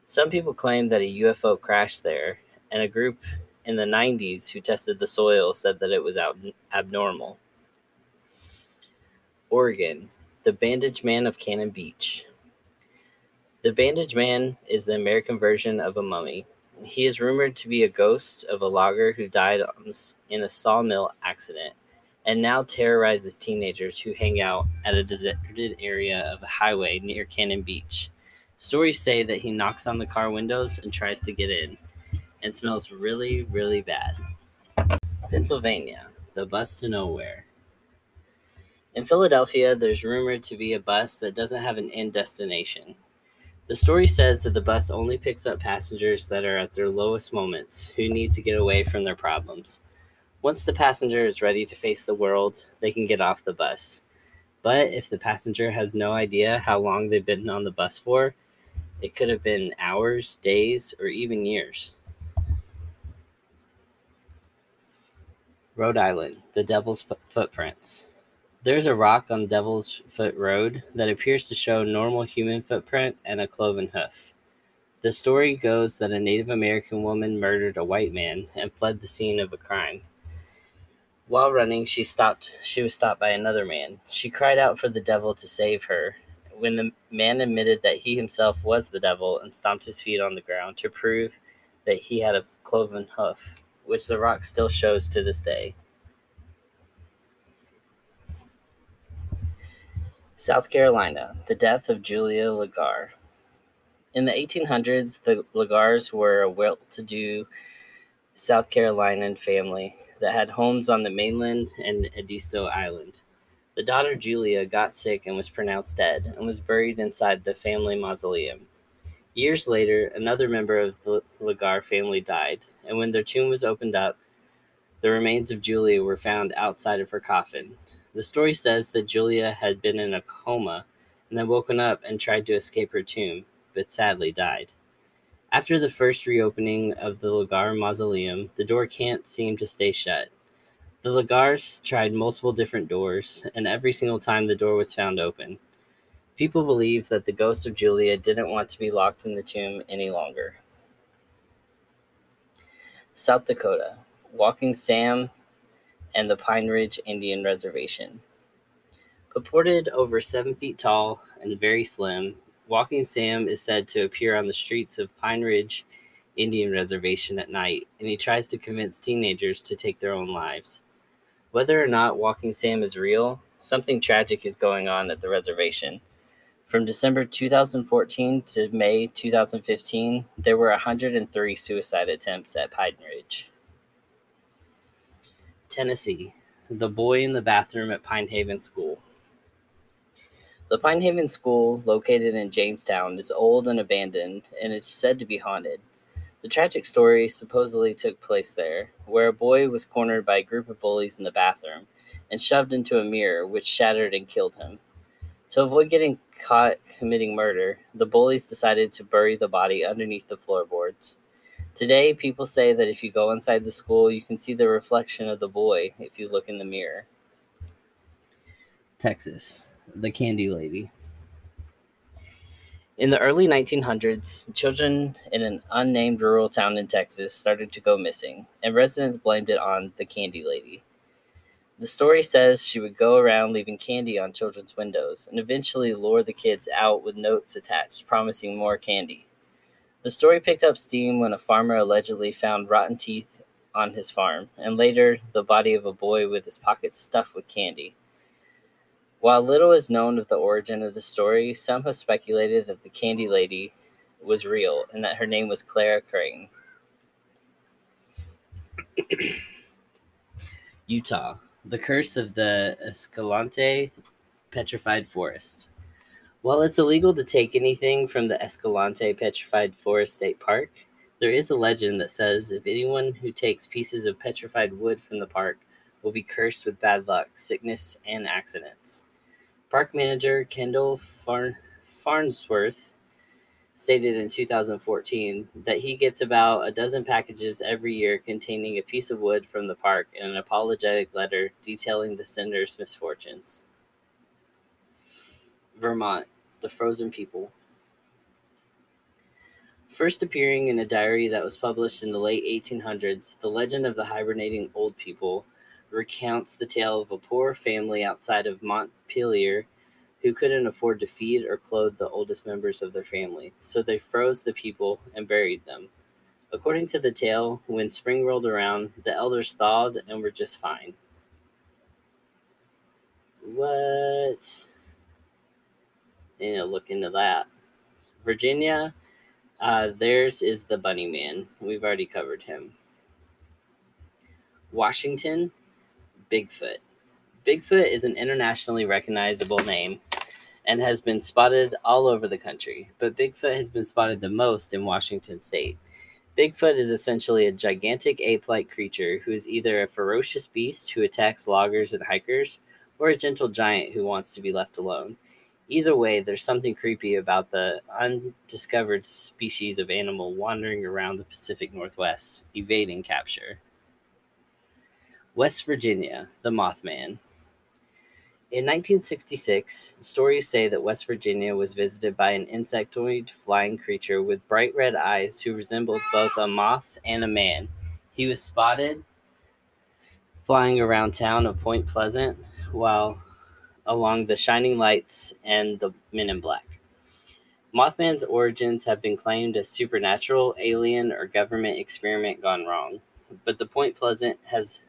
Some people claim that a UFO crashed there, and a group in the 90s who tested the soil said that it was ab- abnormal. Oregon, the Bandage Man of Cannon Beach. The Bandage Man is the American version of a mummy. He is rumored to be a ghost of a logger who died in a sawmill accident and now terrorizes teenagers who hang out at a deserted area of a highway near Cannon Beach. Stories say that he knocks on the car windows and tries to get in and smells really, really bad. Pennsylvania, the bus to nowhere. In Philadelphia, there's rumored to be a bus that doesn't have an end destination. The story says that the bus only picks up passengers that are at their lowest moments, who need to get away from their problems. Once the passenger is ready to face the world, they can get off the bus. But if the passenger has no idea how long they've been on the bus for, It could have been hours, days, or even years. Rhode Island, the Devil's Footprints. There's a rock on Devil's Foot Road that appears to show normal human footprint and a cloven hoof. The story goes that a Native American woman murdered a white man and fled the scene of a crime. While running, she stopped she was stopped by another man. She cried out for the devil to save her. When the man admitted that he himself was the devil and stomped his feet on the ground to prove that he had a cloven hoof, which the rock still shows to this day. South Carolina, the death of Julia Legare. In the 1800s, the Legares were a well to do South Carolinian family that had homes on the mainland and Edisto Island. The daughter Julia got sick and was pronounced dead and was buried inside the family mausoleum. Years later, another member of the Legare family died, and when their tomb was opened up, the remains of Julia were found outside of her coffin. The story says that Julia had been in a coma and then woken up and tried to escape her tomb, but sadly died. After the first reopening of the Legare mausoleum, the door can't seem to stay shut. The Legares tried multiple different doors, and every single time the door was found open. People believe that the ghost of Julia didn't want to be locked in the tomb any longer. South Dakota, Walking Sam and the Pine Ridge Indian Reservation. Purported over seven feet tall and very slim, Walking Sam is said to appear on the streets of Pine Ridge Indian Reservation at night, and he tries to convince teenagers to take their own lives. Whether or not Walking Sam is real, something tragic is going on at the reservation. From December 2014 to May 2015, there were 103 suicide attempts at Pine Ridge. Tennessee, the boy in the bathroom at Pine Haven School. The Pine Haven School, located in Jamestown, is old and abandoned, and it's said to be haunted. The tragic story supposedly took place there, where a boy was cornered by a group of bullies in the bathroom and shoved into a mirror, which shattered and killed him. To avoid getting caught committing murder, the bullies decided to bury the body underneath the floorboards. Today, people say that if you go inside the school, you can see the reflection of the boy if you look in the mirror. Texas, the Candy Lady. In the early 1900s, children in an unnamed rural town in Texas started to go missing, and residents blamed it on the Candy Lady. The story says she would go around leaving candy on children's windows and eventually lure the kids out with notes attached promising more candy. The story picked up steam when a farmer allegedly found rotten teeth on his farm, and later the body of a boy with his pockets stuffed with candy. While little is known of the origin of the story, some have speculated that the Candy Lady was real and that her name was Clara Crane. [coughs] Utah, the curse of the Escalante petrified forest. While it's illegal to take anything from the Escalante Petrified Forest State Park, there is a legend that says if anyone who takes pieces of petrified wood from the park will be cursed with bad luck, sickness, and accidents. Park manager Kendall Farn- Farnsworth stated in 2014 that he gets about a dozen packages every year containing a piece of wood from the park and an apologetic letter detailing the sender's misfortunes. Vermont, The Frozen People. First appearing in a diary that was published in the late 1800s, the legend of the hibernating old people recounts the tale of a poor family outside of Montpelier who couldn't afford to feed or clothe the oldest members of their family, so they froze the people and buried them. According to the tale, when spring rolled around, the elders thawed and were just fine. What? you know, look into that. Virginia, uh, theirs is the Bunny Man. We've already covered him. Washington, Bigfoot. Bigfoot is an internationally recognizable name and has been spotted all over the country, but Bigfoot has been spotted the most in Washington state. Bigfoot is essentially a gigantic ape like creature who is either a ferocious beast who attacks loggers and hikers or a gentle giant who wants to be left alone. Either way, there's something creepy about the undiscovered species of animal wandering around the Pacific Northwest, evading capture. West Virginia, the Mothman. In 1966, stories say that West Virginia was visited by an insectoid flying creature with bright red eyes who resembled both a moth and a man. He was spotted flying around town of Point Pleasant while along the shining lights and the men in black. Mothman's origins have been claimed as supernatural, alien, or government experiment gone wrong. But the Point Pleasant has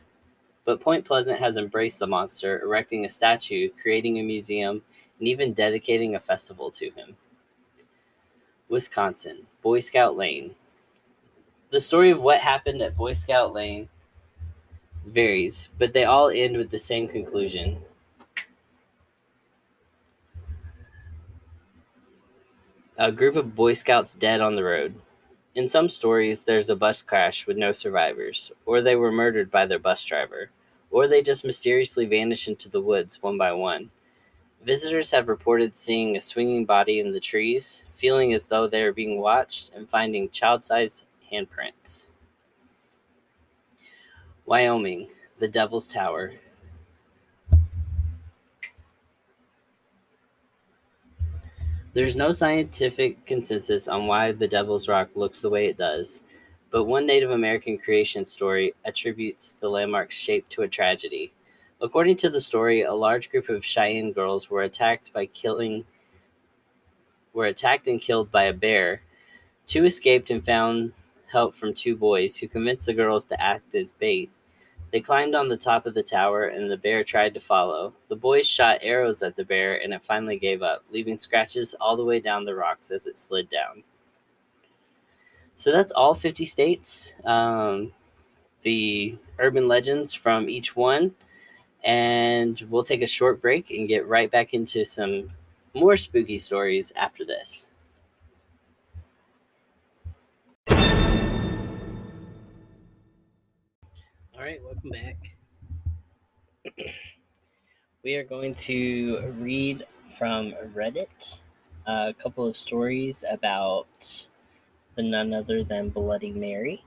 but Point Pleasant has embraced the monster, erecting a statue, creating a museum, and even dedicating a festival to him. Wisconsin, Boy Scout Lane. The story of what happened at Boy Scout Lane varies, but they all end with the same conclusion. A group of Boy Scouts dead on the road. In some stories, there's a bus crash with no survivors, or they were murdered by their bus driver, or they just mysteriously vanish into the woods one by one. Visitors have reported seeing a swinging body in the trees, feeling as though they are being watched, and finding child sized handprints. Wyoming, the Devil's Tower. There's no scientific consensus on why the Devil's Rock looks the way it does, but one Native American creation story attributes the landmark's shape to a tragedy. According to the story, a large group of Cheyenne girls were attacked by killing were attacked and killed by a bear. Two escaped and found help from two boys who convinced the girls to act as bait. They climbed on the top of the tower, and the bear tried to follow. The boys shot arrows at the bear, and it finally gave up, leaving scratches all the way down the rocks as it slid down. So that's all 50 states. Um, the urban legends from each one. And we'll take a short break and get right back into some more spooky stories after this. All right, welcome back. [clears throat] we are going to read from Reddit a couple of stories about none other than Bloody Mary.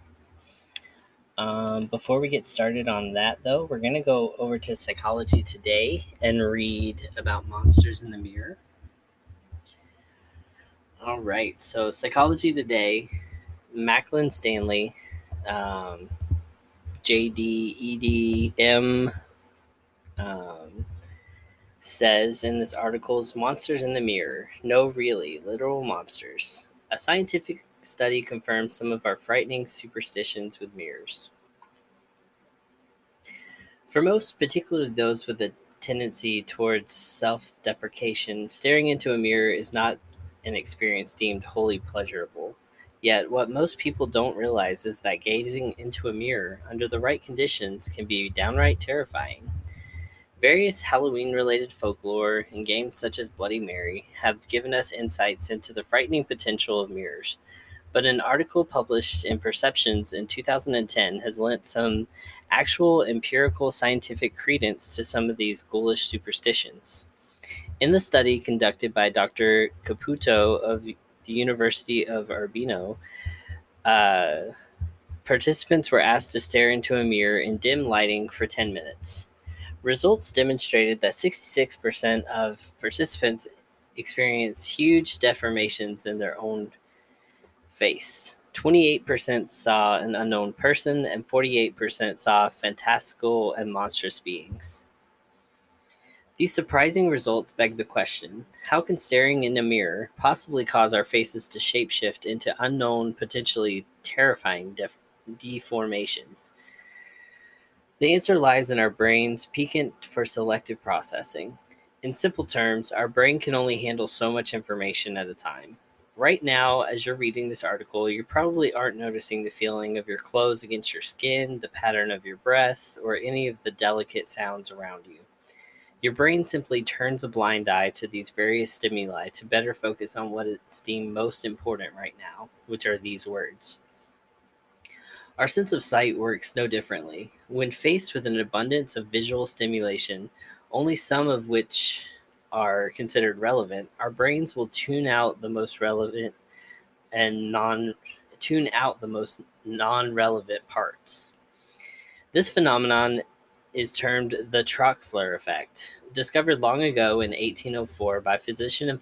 Um, before we get started on that, though, we're going to go over to Psychology Today and read about monsters in the mirror. All right, so Psychology Today, Macklin Stanley, um, JDEDM um, says in this article Monsters in the Mirror. No, really, literal monsters. A scientific study confirms some of our frightening superstitions with mirrors. For most, particularly those with a tendency towards self deprecation, staring into a mirror is not an experience deemed wholly pleasurable. Yet, what most people don't realize is that gazing into a mirror under the right conditions can be downright terrifying. Various Halloween related folklore and games such as Bloody Mary have given us insights into the frightening potential of mirrors. But an article published in Perceptions in 2010 has lent some actual empirical scientific credence to some of these ghoulish superstitions. In the study conducted by Dr. Caputo of the University of Urbino, uh, participants were asked to stare into a mirror in dim lighting for 10 minutes. Results demonstrated that 66% of participants experienced huge deformations in their own face. 28% saw an unknown person, and 48% saw fantastical and monstrous beings. These surprising results beg the question how can staring in a mirror possibly cause our faces to shapeshift into unknown, potentially terrifying def- deformations? The answer lies in our brain's piquant for selective processing. In simple terms, our brain can only handle so much information at a time. Right now, as you're reading this article, you probably aren't noticing the feeling of your clothes against your skin, the pattern of your breath, or any of the delicate sounds around you. Your brain simply turns a blind eye to these various stimuli to better focus on what it's deemed most important right now, which are these words. Our sense of sight works no differently. When faced with an abundance of visual stimulation, only some of which are considered relevant, our brains will tune out the most relevant and non tune out the most non-relevant parts. This phenomenon is termed the Troxler effect, discovered long ago in 1804 by physician and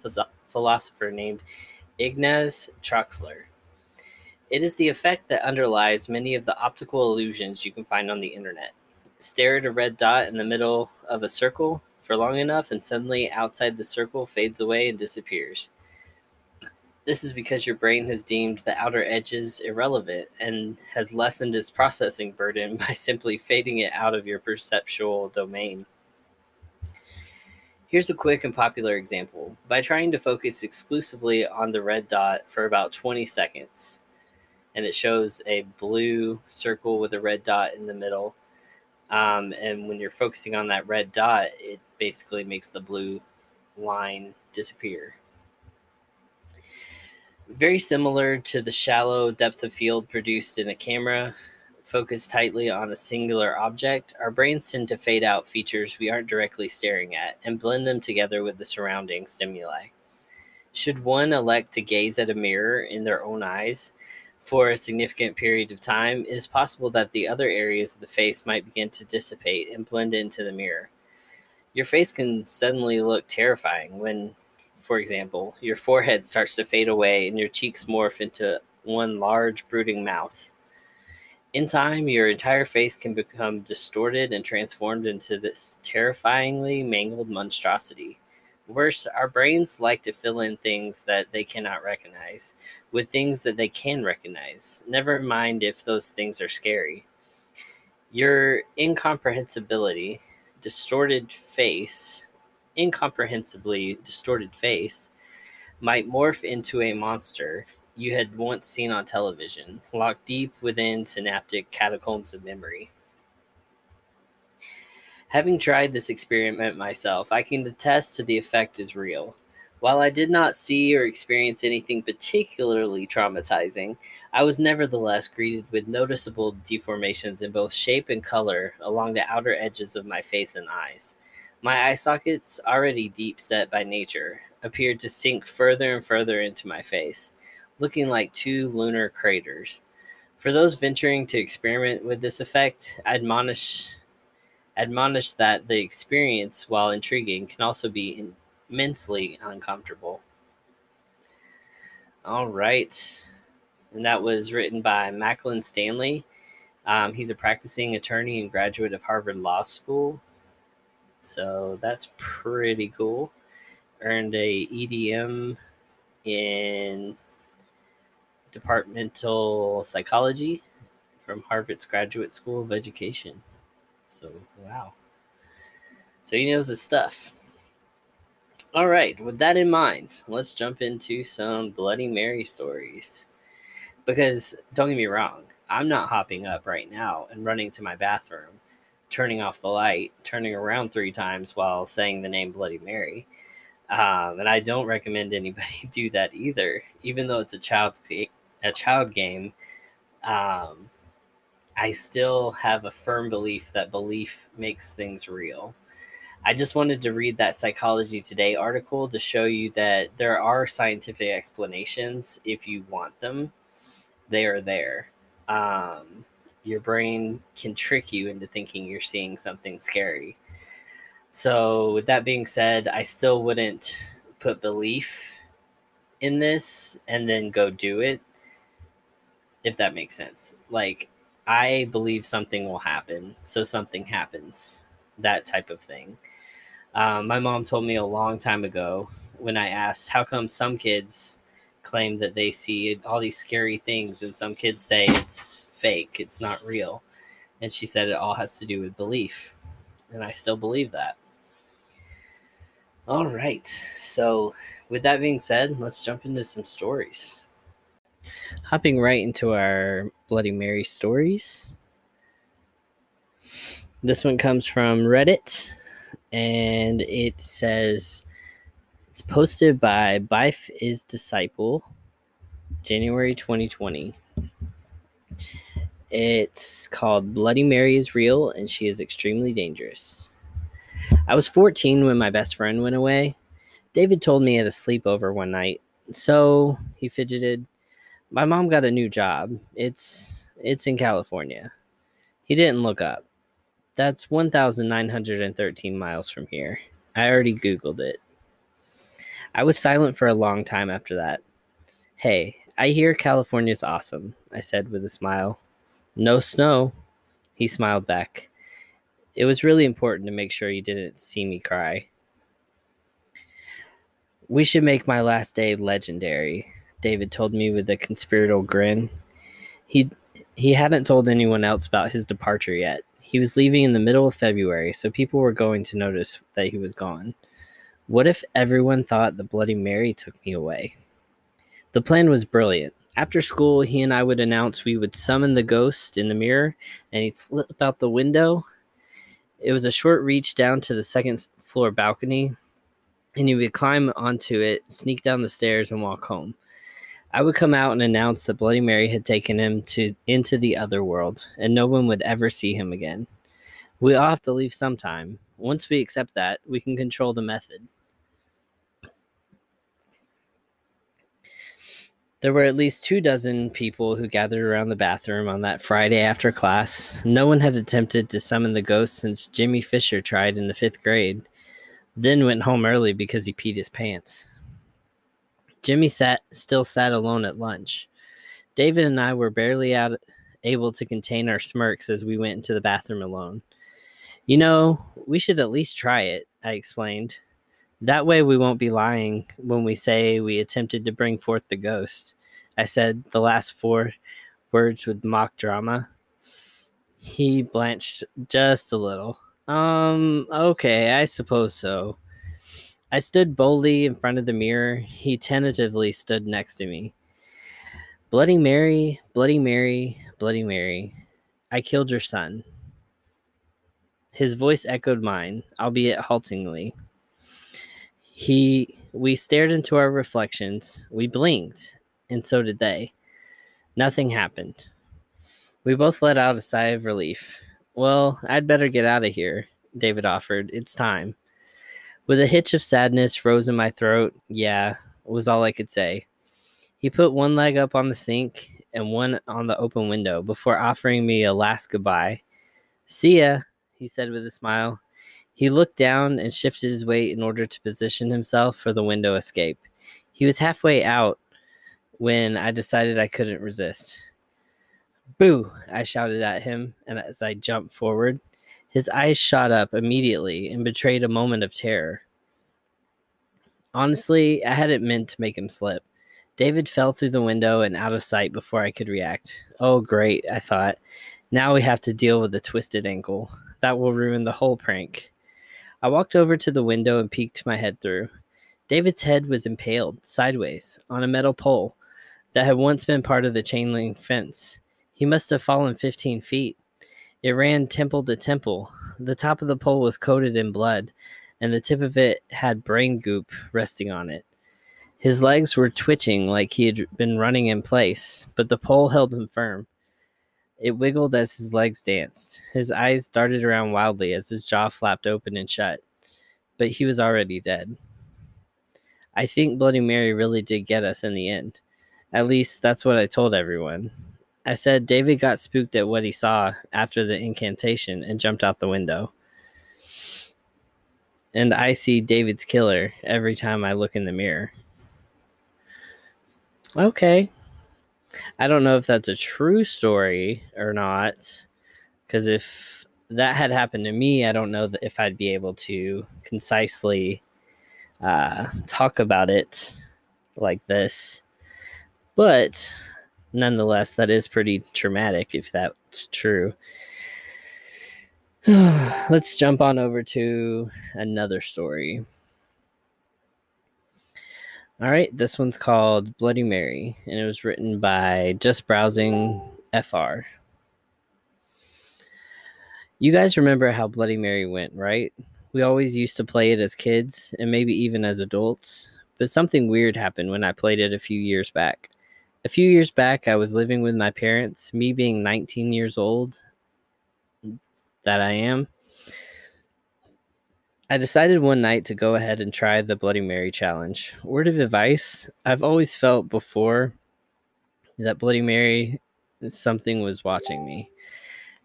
philosopher named Ignaz Troxler. It is the effect that underlies many of the optical illusions you can find on the internet. Stare at a red dot in the middle of a circle for long enough, and suddenly outside the circle fades away and disappears. This is because your brain has deemed the outer edges irrelevant and has lessened its processing burden [laughs] by simply fading it out of your perceptual domain. Here's a quick and popular example. By trying to focus exclusively on the red dot for about 20 seconds, and it shows a blue circle with a red dot in the middle. Um, and when you're focusing on that red dot, it basically makes the blue line disappear. Very similar to the shallow depth of field produced in a camera focused tightly on a singular object, our brains tend to fade out features we aren't directly staring at and blend them together with the surrounding stimuli. Should one elect to gaze at a mirror in their own eyes for a significant period of time, it is possible that the other areas of the face might begin to dissipate and blend into the mirror. Your face can suddenly look terrifying when for example, your forehead starts to fade away and your cheeks morph into one large, brooding mouth. In time, your entire face can become distorted and transformed into this terrifyingly mangled monstrosity. Worse, our brains like to fill in things that they cannot recognize with things that they can recognize, never mind if those things are scary. Your incomprehensibility, distorted face, incomprehensibly distorted face might morph into a monster you had once seen on television, locked deep within synaptic catacombs of memory. Having tried this experiment myself, I can attest to the effect is real. While I did not see or experience anything particularly traumatizing, I was nevertheless greeted with noticeable deformations in both shape and color along the outer edges of my face and eyes. My eye sockets, already deep set by nature, appeared to sink further and further into my face, looking like two lunar craters. For those venturing to experiment with this effect, I admonish admonish that the experience, while intriguing, can also be immensely uncomfortable. All right. And that was written by Macklin Stanley. Um, he's a practicing attorney and graduate of Harvard Law School. So that's pretty cool. Earned a EDM in departmental psychology from Harvard's Graduate School of Education. So, wow. So he knows his stuff. All right, with that in mind, let's jump into some Bloody Mary stories. Because don't get me wrong, I'm not hopping up right now and running to my bathroom turning off the light, turning around three times while saying the name Bloody Mary. Um, and I don't recommend [laughs] anybody do that either, even though it's a child a child game. Um, I still have a firm belief that belief makes things real. I just wanted to read that Psychology Today article to show you that there are scientific explanations if you want them. They are there. Um, your brain can trick you into thinking you're seeing something scary. So, with that being said, I still wouldn't put belief in this and then go do it, if that makes sense. Like, I believe something will happen, so something happens, that type of thing. Um, my mom told me a long time ago when I asked, How come some kids claim that they see all these scary things and some kids say it's fake it's not real. And she said it all has to do with belief and i still believe that. All right so with that being said let's jump into some stories. Hopping right into our bloody mary stories. This one comes from reddit and it says it's posted by Bife is Disciple, January 2020. It's called Bloody Mary is Real and She is Extremely Dangerous. I was 14 when my best friend went away. David told me at a sleepover one night. So, he fidgeted, my mom got a new job. It's it's in California. He didn't look up. That's 1913 miles from here. I already googled it. I was silent for a long time after that. Hey, I hear California's awesome, I said with a smile. No snow, he smiled back. It was really important to make sure you didn't see me cry. We should make my last day legendary, David told me with a conspiratorial grin. He he hadn't told anyone else about his departure yet. He was leaving in the middle of February, so people were going to notice that he was gone. What if everyone thought the Bloody Mary took me away? The plan was brilliant. After school, he and I would announce we would summon the ghost in the mirror, and he'd slip out the window. It was a short reach down to the second floor balcony, and he would climb onto it, sneak down the stairs, and walk home. I would come out and announce that Bloody Mary had taken him to into the other world, and no one would ever see him again. We all have to leave sometime. Once we accept that, we can control the method. There were at least two dozen people who gathered around the bathroom on that Friday after class. No one had attempted to summon the ghost since Jimmy Fisher tried in the fifth grade, then went home early because he peed his pants. Jimmy sat still sat alone at lunch. David and I were barely out able to contain our smirks as we went into the bathroom alone. You know, we should at least try it, I explained. That way we won't be lying when we say we attempted to bring forth the ghost. I said the last four words with mock drama. He blanched just a little. Um, okay, I suppose so. I stood boldly in front of the mirror. He tentatively stood next to me. Bloody Mary, Bloody Mary, Bloody Mary, I killed your son. His voice echoed mine, albeit haltingly. He we stared into our reflections. We blinked, and so did they. Nothing happened. We both let out a sigh of relief. Well, I'd better get out of here, David offered. It's time. With a hitch of sadness rose in my throat. Yeah, was all I could say. He put one leg up on the sink and one on the open window before offering me a last goodbye. See ya, he said with a smile. He looked down and shifted his weight in order to position himself for the window escape. He was halfway out when I decided I couldn't resist. Boo! I shouted at him, and as I jumped forward, his eyes shot up immediately and betrayed a moment of terror. Honestly, I hadn't meant to make him slip. David fell through the window and out of sight before I could react. Oh, great, I thought. Now we have to deal with the twisted ankle. That will ruin the whole prank. I walked over to the window and peeked my head through. David's head was impaled, sideways, on a metal pole that had once been part of the chain link fence. He must have fallen 15 feet. It ran temple to temple. The top of the pole was coated in blood, and the tip of it had brain goop resting on it. His legs were twitching like he had been running in place, but the pole held him firm. It wiggled as his legs danced. His eyes darted around wildly as his jaw flapped open and shut, but he was already dead. I think Bloody Mary really did get us in the end. At least that's what I told everyone. I said David got spooked at what he saw after the incantation and jumped out the window. And I see David's killer every time I look in the mirror. Okay. I don't know if that's a true story or not. Because if that had happened to me, I don't know if I'd be able to concisely uh, talk about it like this. But nonetheless, that is pretty traumatic if that's true. [sighs] Let's jump on over to another story. All right, this one's called Bloody Mary, and it was written by Just Browsing FR. You guys remember how Bloody Mary went, right? We always used to play it as kids and maybe even as adults, but something weird happened when I played it a few years back. A few years back, I was living with my parents, me being 19 years old, that I am. I decided one night to go ahead and try the Bloody Mary challenge. Word of advice I've always felt before that Bloody Mary something was watching me.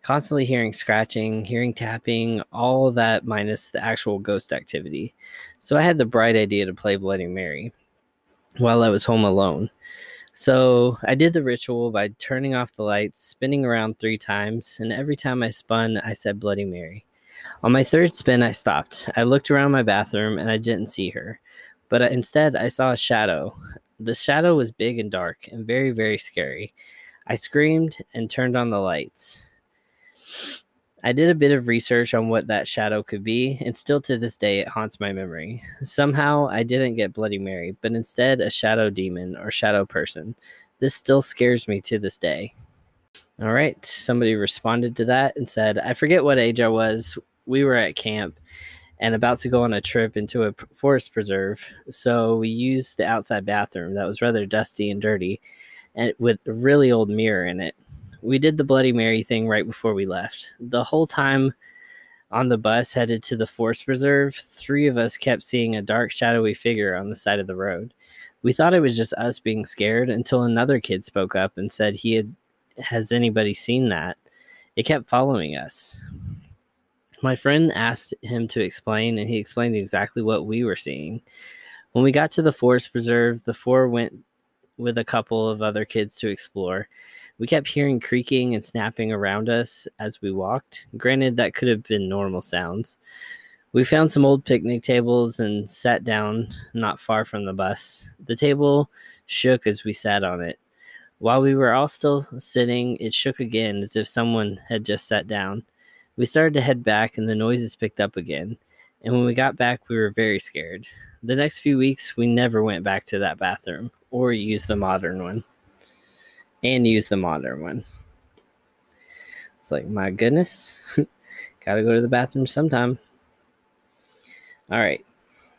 Constantly hearing scratching, hearing tapping, all that minus the actual ghost activity. So I had the bright idea to play Bloody Mary while I was home alone. So I did the ritual by turning off the lights, spinning around three times, and every time I spun, I said Bloody Mary. On my third spin, I stopped. I looked around my bathroom and I didn't see her, but instead I saw a shadow. The shadow was big and dark and very, very scary. I screamed and turned on the lights. I did a bit of research on what that shadow could be, and still to this day it haunts my memory. Somehow I didn't get Bloody Mary, but instead a shadow demon or shadow person. This still scares me to this day. All right, somebody responded to that and said, I forget what age I was. We were at camp and about to go on a trip into a forest preserve, so we used the outside bathroom that was rather dusty and dirty and with a really old mirror in it. We did the Bloody Mary thing right before we left. The whole time on the bus headed to the forest preserve, three of us kept seeing a dark, shadowy figure on the side of the road. We thought it was just us being scared until another kid spoke up and said he had has anybody seen that? It kept following us. My friend asked him to explain, and he explained exactly what we were seeing. When we got to the forest preserve, the four went with a couple of other kids to explore. We kept hearing creaking and snapping around us as we walked. Granted, that could have been normal sounds. We found some old picnic tables and sat down not far from the bus. The table shook as we sat on it. While we were all still sitting, it shook again as if someone had just sat down. We started to head back, and the noises picked up again. And when we got back, we were very scared. The next few weeks, we never went back to that bathroom or used the modern one. And used the modern one. It's like, my goodness, [laughs] gotta go to the bathroom sometime. All right.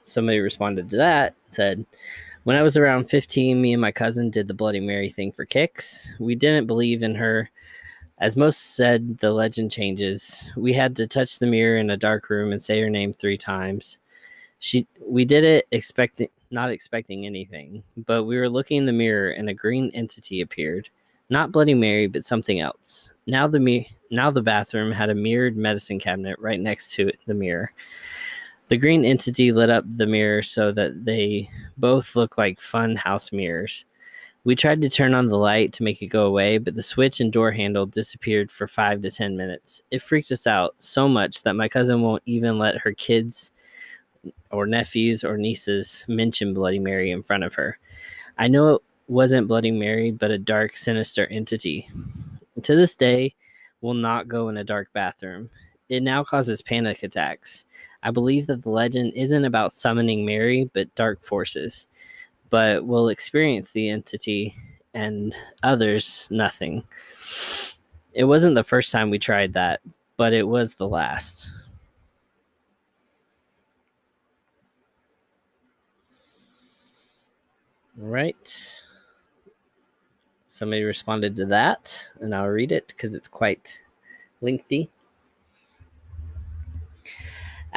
Somebody responded to that, said, when I was around 15, me and my cousin did the Bloody Mary thing for kicks. We didn't believe in her as most said, the legend changes. We had to touch the mirror in a dark room and say her name three times. She, we did it expecting, not expecting anything, but we were looking in the mirror and a green entity appeared. Not Bloody Mary, but something else. Now the me, now the bathroom had a mirrored medicine cabinet right next to it, the mirror. The green entity lit up the mirror so that they both looked like fun house mirrors. We tried to turn on the light to make it go away, but the switch and door handle disappeared for five to 10 minutes. It freaked us out so much that my cousin won't even let her kids or nephews or nieces mention Bloody Mary in front of her. I know it wasn't Bloody Mary, but a dark, sinister entity. To this day, will not go in a dark bathroom. It now causes panic attacks. I believe that the legend isn't about summoning Mary, but dark forces but will experience the entity and others nothing. It wasn't the first time we tried that, but it was the last. Right. Somebody responded to that, and I'll read it because it's quite lengthy.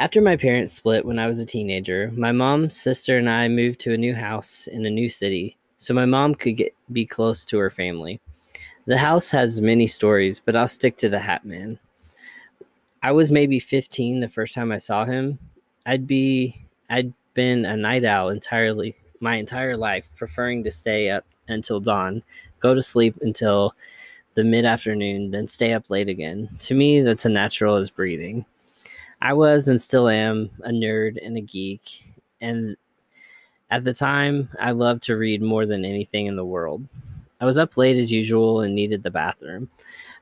After my parents split when I was a teenager, my mom, sister, and I moved to a new house in a new city so my mom could get be close to her family. The house has many stories, but I'll stick to the Hat Man. I was maybe 15 the first time I saw him. I'd be I'd been a night owl entirely my entire life, preferring to stay up until dawn, go to sleep until the mid afternoon, then stay up late again. To me, that's as natural as breathing. I was and still am a nerd and a geek. And at the time, I loved to read more than anything in the world. I was up late as usual and needed the bathroom.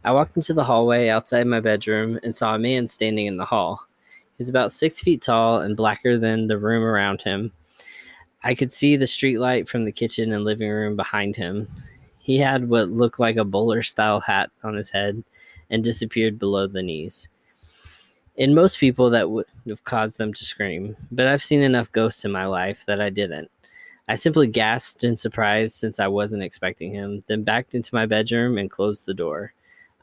I walked into the hallway outside my bedroom and saw a man standing in the hall. He was about six feet tall and blacker than the room around him. I could see the streetlight from the kitchen and living room behind him. He had what looked like a bowler style hat on his head and disappeared below the knees in most people that would have caused them to scream, but I've seen enough ghosts in my life that I didn't. I simply gasped in surprise since I wasn't expecting him, then backed into my bedroom and closed the door.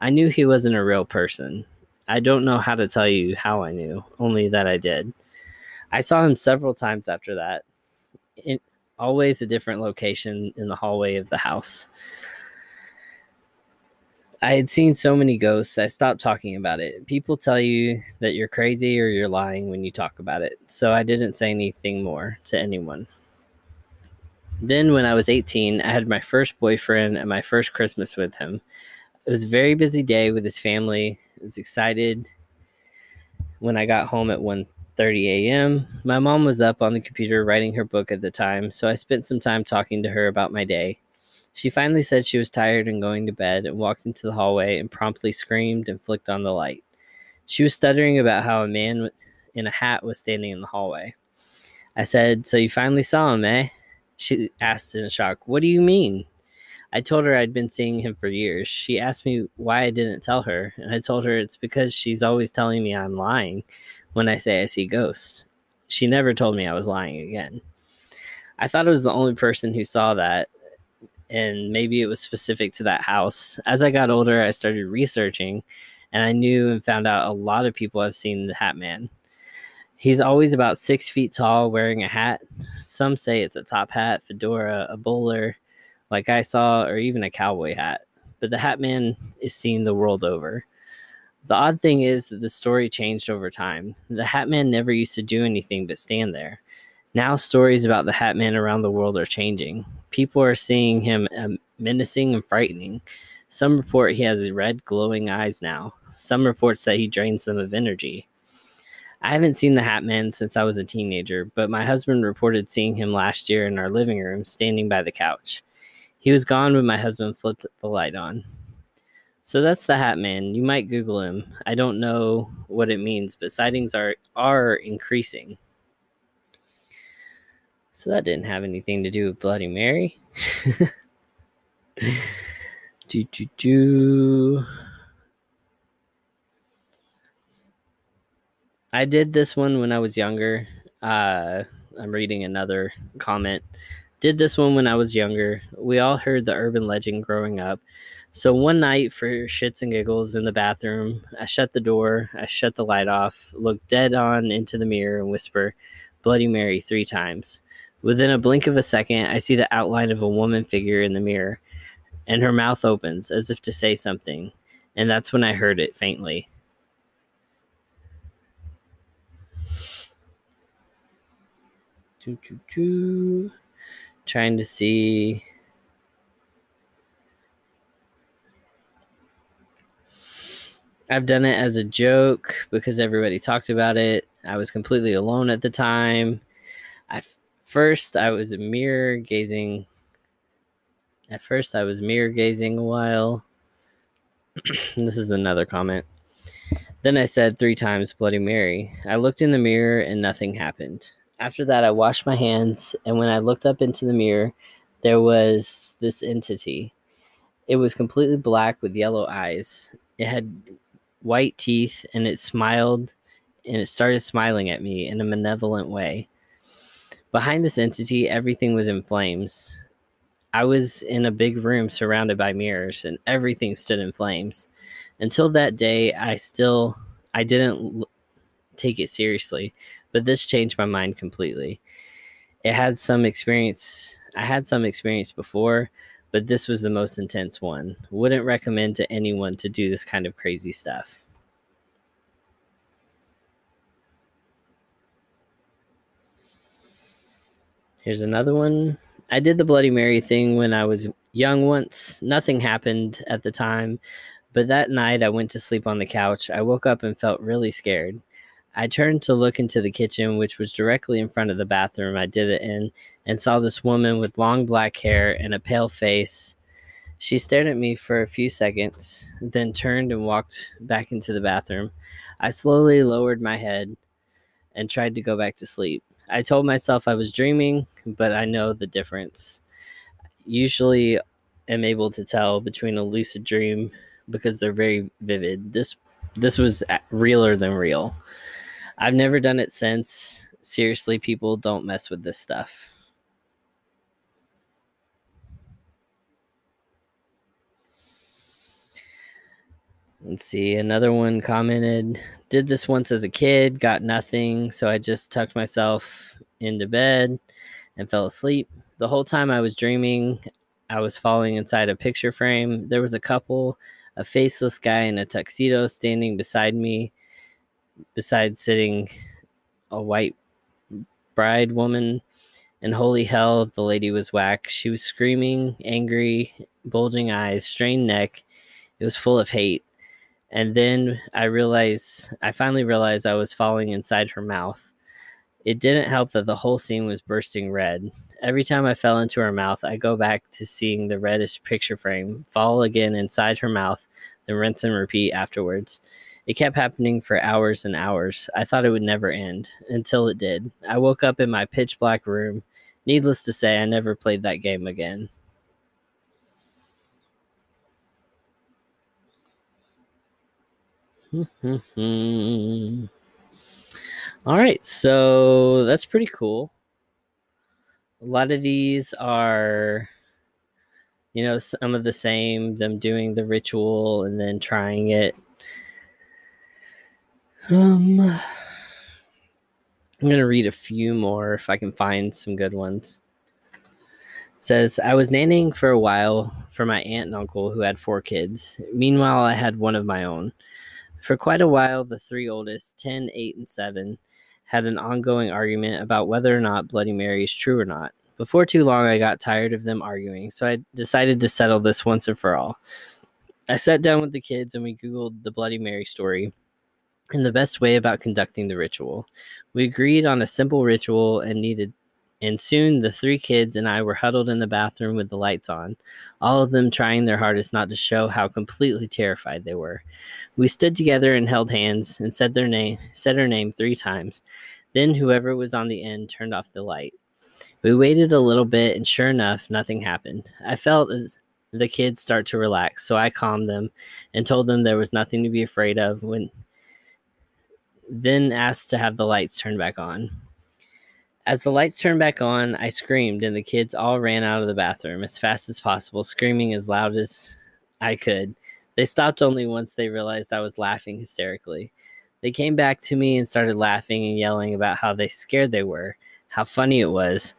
I knew he wasn't a real person. I don't know how to tell you how I knew, only that I did. I saw him several times after that. In, always a different location in the hallway of the house. I had seen so many ghosts, I stopped talking about it. People tell you that you're crazy or you're lying when you talk about it, so I didn't say anything more to anyone. Then, when I was 18, I had my first boyfriend and my first Christmas with him. It was a very busy day with his family. I was excited when I got home at 1:30 a.m. My mom was up on the computer writing her book at the time, so I spent some time talking to her about my day. She finally said she was tired and going to bed and walked into the hallway and promptly screamed and flicked on the light. She was stuttering about how a man in a hat was standing in the hallway. I said, So you finally saw him, eh? She asked in shock, What do you mean? I told her I'd been seeing him for years. She asked me why I didn't tell her, and I told her it's because she's always telling me I'm lying when I say I see ghosts. She never told me I was lying again. I thought I was the only person who saw that, and maybe it was specific to that house. As I got older, I started researching, and I knew and found out a lot of people have seen the Hat Man. He's always about six feet tall, wearing a hat. Some say it's a top hat, fedora, a bowler, like I saw, or even a cowboy hat. But the Hat Man is seen the world over. The odd thing is that the story changed over time. The Hat Man never used to do anything but stand there. Now, stories about the Hat Man around the world are changing. People are seeing him um, menacing and frightening. Some report he has red, glowing eyes now. Some reports that he drains them of energy. I haven't seen the Hat Man since I was a teenager, but my husband reported seeing him last year in our living room, standing by the couch. He was gone when my husband flipped the light on. So that's the Hat Man. You might Google him. I don't know what it means, but sightings are are increasing. So that didn't have anything to do with Bloody Mary. [laughs] do, do, do. I did this one when I was younger. Uh, I'm reading another comment. Did this one when I was younger. We all heard the urban legend growing up. So one night, for shits and giggles in the bathroom, I shut the door, I shut the light off, look dead on into the mirror, and whisper, Bloody Mary, three times. Within a blink of a second, I see the outline of a woman figure in the mirror, and her mouth opens as if to say something, and that's when I heard it faintly. Trying to see. I've done it as a joke because everybody talked about it. I was completely alone at the time. I first I was mirror gazing. At first I was mirror gazing a while. [clears throat] this is another comment. Then I said three times Bloody Mary. I looked in the mirror and nothing happened. After that, I washed my hands, and when I looked up into the mirror, there was this entity. It was completely black with yellow eyes. It had white teeth, and it smiled, and it started smiling at me in a malevolent way. Behind this entity, everything was in flames. I was in a big room surrounded by mirrors, and everything stood in flames. Until that day, I still I didn't take it seriously, but this changed my mind completely. It had some experience. I had some experience before, but this was the most intense one. Wouldn't recommend to anyone to do this kind of crazy stuff. Here's another one. I did the Bloody Mary thing when I was young once. Nothing happened at the time, but that night I went to sleep on the couch. I woke up and felt really scared. I turned to look into the kitchen, which was directly in front of the bathroom I did it in, and saw this woman with long black hair and a pale face. She stared at me for a few seconds, then turned and walked back into the bathroom. I slowly lowered my head and tried to go back to sleep. I told myself I was dreaming, but I know the difference. Usually am able to tell between a lucid dream because they're very vivid. This this was realer than real. I've never done it since. Seriously, people don't mess with this stuff. Let's see. Another one commented, did this once as a kid, got nothing. So I just tucked myself into bed and fell asleep. The whole time I was dreaming, I was falling inside a picture frame. There was a couple, a faceless guy in a tuxedo standing beside me, beside sitting a white bride woman. And holy hell, the lady was whack. She was screaming, angry, bulging eyes, strained neck. It was full of hate. And then I realized, I finally realized I was falling inside her mouth. It didn't help that the whole scene was bursting red. Every time I fell into her mouth, I go back to seeing the reddish picture frame, fall again inside her mouth, then rinse and repeat afterwards. It kept happening for hours and hours. I thought it would never end until it did. I woke up in my pitch black room. Needless to say, I never played that game again. All right, so that's pretty cool. A lot of these are, you know, some of the same, them doing the ritual and then trying it. Um, I'm going to read a few more if I can find some good ones. It says, I was nannying for a while for my aunt and uncle who had four kids. Meanwhile, I had one of my own. For quite a while, the three oldest, 10, 8, and 7, had an ongoing argument about whether or not Bloody Mary is true or not. Before too long, I got tired of them arguing, so I decided to settle this once and for all. I sat down with the kids and we Googled the Bloody Mary story and the best way about conducting the ritual. We agreed on a simple ritual and needed and soon the three kids and I were huddled in the bathroom with the lights on, all of them trying their hardest not to show how completely terrified they were. We stood together and held hands and said their name said her name three times. Then whoever was on the end turned off the light. We waited a little bit and sure enough nothing happened. I felt as the kids start to relax, so I calmed them and told them there was nothing to be afraid of when then asked to have the lights turned back on. As the lights turned back on, I screamed, and the kids all ran out of the bathroom as fast as possible, screaming as loud as I could. They stopped only once they realized I was laughing hysterically. They came back to me and started laughing and yelling about how they scared they were, how funny it was,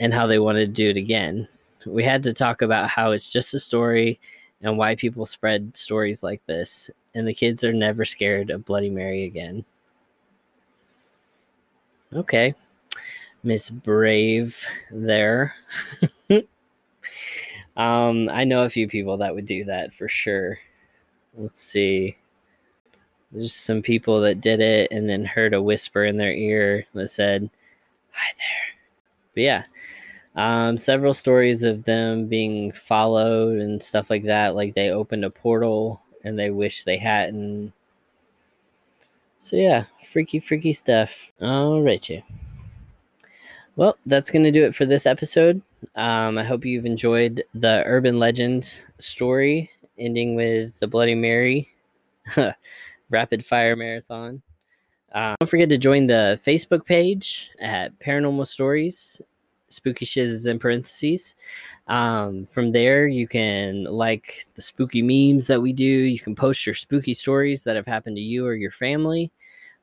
and how they wanted to do it again. We had to talk about how it's just a story and why people spread stories like this, and the kids are never scared of Bloody Mary again. Okay, Miss Brave there. [laughs] um, I know a few people that would do that for sure. Let's see. There's some people that did it and then heard a whisper in their ear that said, Hi there. But yeah, um, several stories of them being followed and stuff like that. Like they opened a portal and they wish they hadn't. So yeah, freaky, freaky stuff. All right, you. Well, that's going to do it for this episode. Um, I hope you've enjoyed the urban legend story ending with the Bloody Mary [laughs] rapid fire marathon. Uh, don't forget to join the Facebook page at Paranormal Stories, Spooky Shiz in parentheses. Um, from there, you can like the spooky memes that we do. You can post your spooky stories that have happened to you or your family.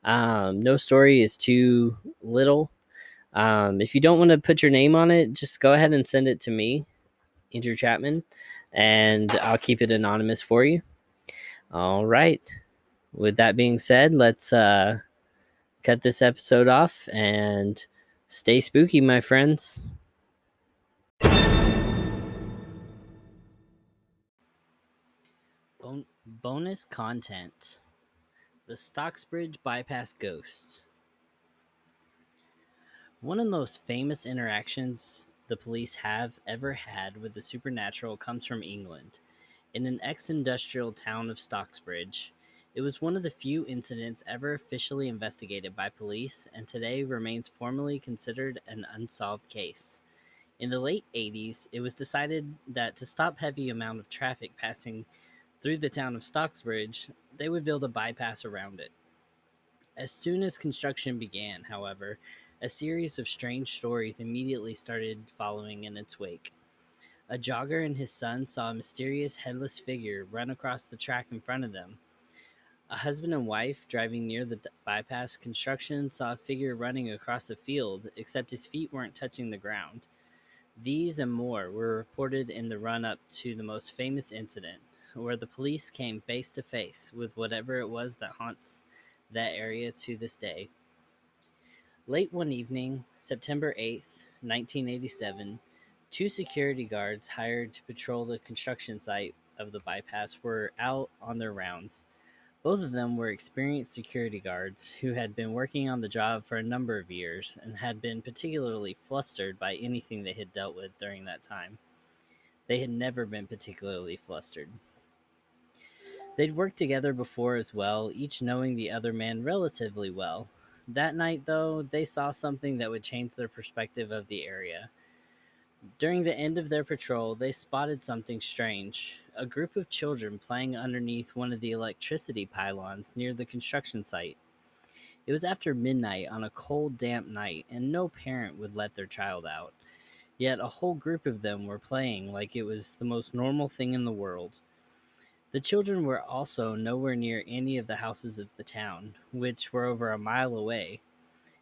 Um, no story is too little um, if you don't want to put your name on it, just go ahead and send it to me, Andrew Chapman, and I'll keep it anonymous for you. All right. With that being said, let's uh, cut this episode off and stay spooky, my friends. Bon- bonus content The Stocksbridge Bypass Ghost. One of the most famous interactions the police have ever had with the supernatural comes from England. In an ex industrial town of Stocksbridge, it was one of the few incidents ever officially investigated by police and today remains formally considered an unsolved case. In the late 80s, it was decided that to stop heavy amount of traffic passing through the town of Stocksbridge, they would build a bypass around it. As soon as construction began, however, a series of strange stories immediately started following in its wake. A jogger and his son saw a mysterious headless figure run across the track in front of them. A husband and wife driving near the bypass construction saw a figure running across a field, except his feet weren't touching the ground. These and more were reported in the run up to the most famous incident, where the police came face to face with whatever it was that haunts that area to this day. Late one evening, September 8th, 1987, two security guards hired to patrol the construction site of the bypass were out on their rounds. Both of them were experienced security guards who had been working on the job for a number of years and had been particularly flustered by anything they had dealt with during that time. They had never been particularly flustered. They'd worked together before as well, each knowing the other man relatively well. That night, though, they saw something that would change their perspective of the area. During the end of their patrol, they spotted something strange a group of children playing underneath one of the electricity pylons near the construction site. It was after midnight on a cold, damp night, and no parent would let their child out. Yet a whole group of them were playing like it was the most normal thing in the world. The children were also nowhere near any of the houses of the town, which were over a mile away,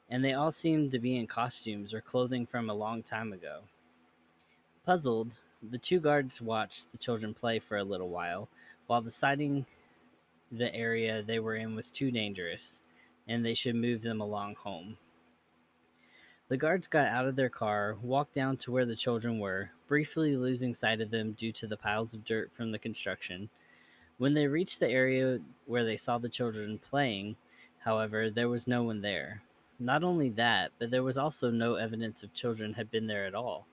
and they all seemed to be in costumes or clothing from a long time ago. Puzzled, the two guards watched the children play for a little while, while deciding the area they were in was too dangerous and they should move them along home. The guards got out of their car, walked down to where the children were, briefly losing sight of them due to the piles of dirt from the construction. When they reached the area where they saw the children playing, however, there was no one there. Not only that, but there was also no evidence of children had been there at all.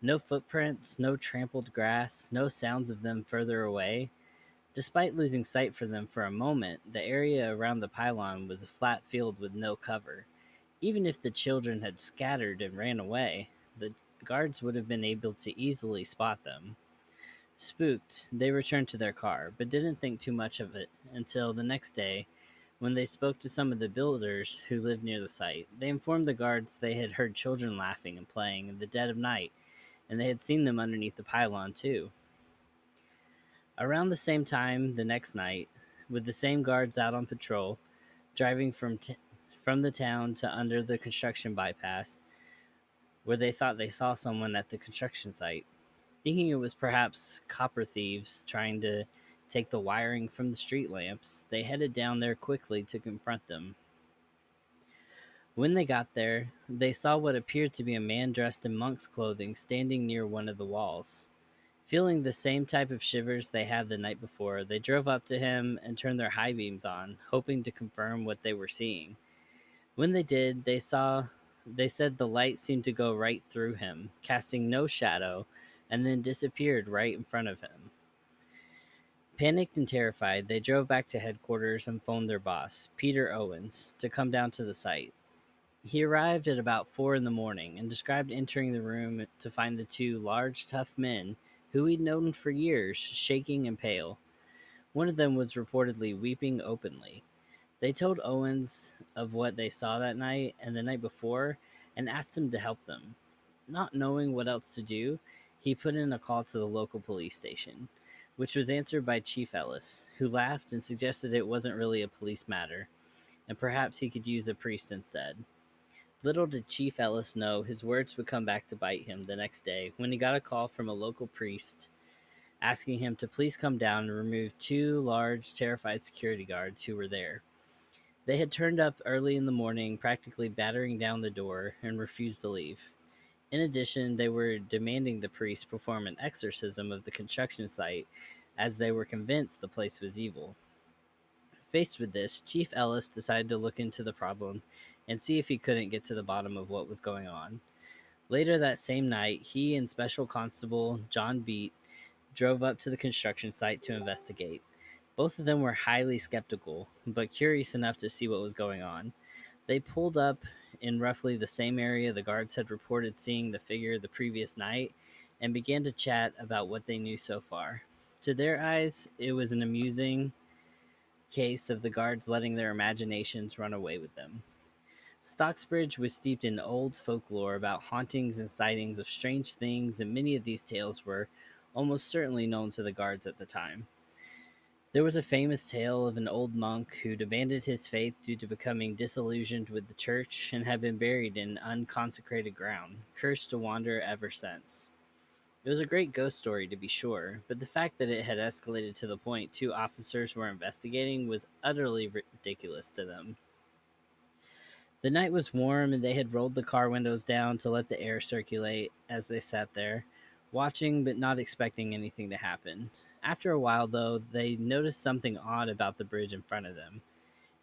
No footprints, no trampled grass, no sounds of them further away. Despite losing sight for them for a moment, the area around the pylon was a flat field with no cover. Even if the children had scattered and ran away, the guards would have been able to easily spot them. Spooked, they returned to their car, but didn't think too much of it until the next day when they spoke to some of the builders who lived near the site. They informed the guards they had heard children laughing and playing in the dead of night and they had seen them underneath the pylon too. Around the same time the next night, with the same guards out on patrol, driving from t- from the town to under the construction bypass, where they thought they saw someone at the construction site, thinking it was perhaps copper thieves trying to take the wiring from the street lamps, they headed down there quickly to confront them. When they got there, they saw what appeared to be a man dressed in monk's clothing standing near one of the walls. Feeling the same type of shivers they had the night before, they drove up to him and turned their high beams on, hoping to confirm what they were seeing. When they did, they saw they said the light seemed to go right through him, casting no shadow, and then disappeared right in front of him. Panicked and terrified, they drove back to headquarters and phoned their boss, Peter Owens, to come down to the site. He arrived at about four in the morning and described entering the room to find the two large, tough men who he'd known for years, shaking and pale. One of them was reportedly weeping openly. They told Owens of what they saw that night and the night before and asked him to help them. Not knowing what else to do, he put in a call to the local police station, which was answered by Chief Ellis, who laughed and suggested it wasn't really a police matter, and perhaps he could use a priest instead. Little did Chief Ellis know his words would come back to bite him the next day when he got a call from a local priest asking him to please come down and remove two large, terrified security guards who were there. They had turned up early in the morning, practically battering down the door, and refused to leave. In addition, they were demanding the priest perform an exorcism of the construction site as they were convinced the place was evil. Faced with this, Chief Ellis decided to look into the problem and see if he couldn't get to the bottom of what was going on. Later that same night, he and Special Constable John Beet drove up to the construction site to investigate. Both of them were highly skeptical, but curious enough to see what was going on. They pulled up in roughly the same area the guards had reported seeing the figure the previous night and began to chat about what they knew so far. To their eyes, it was an amusing case of the guards letting their imaginations run away with them. Stocksbridge was steeped in old folklore about hauntings and sightings of strange things, and many of these tales were almost certainly known to the guards at the time. There was a famous tale of an old monk who'd abandoned his faith due to becoming disillusioned with the church and had been buried in unconsecrated ground, cursed to wander ever since. It was a great ghost story, to be sure, but the fact that it had escalated to the point two officers were investigating was utterly ridiculous to them. The night was warm, and they had rolled the car windows down to let the air circulate as they sat there, watching but not expecting anything to happen. After a while, though, they noticed something odd about the bridge in front of them.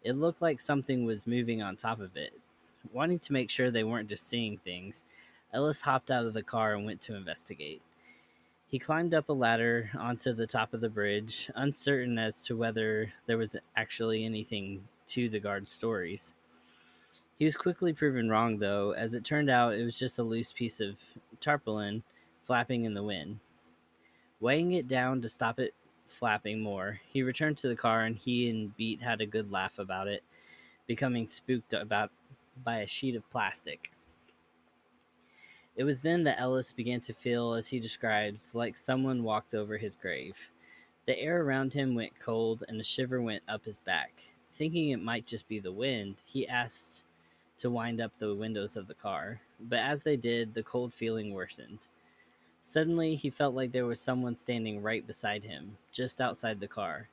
It looked like something was moving on top of it. Wanting to make sure they weren't just seeing things, Ellis hopped out of the car and went to investigate. He climbed up a ladder onto the top of the bridge, uncertain as to whether there was actually anything to the guard's stories. He was quickly proven wrong, though, as it turned out it was just a loose piece of tarpaulin flapping in the wind. Weighing it down to stop it flapping more, he returned to the car and he and Beet had a good laugh about it, becoming spooked about by a sheet of plastic. It was then that Ellis began to feel, as he describes, like someone walked over his grave. The air around him went cold and a shiver went up his back. Thinking it might just be the wind, he asked to wind up the windows of the car, but as they did, the cold feeling worsened. Suddenly, he felt like there was someone standing right beside him, just outside the car.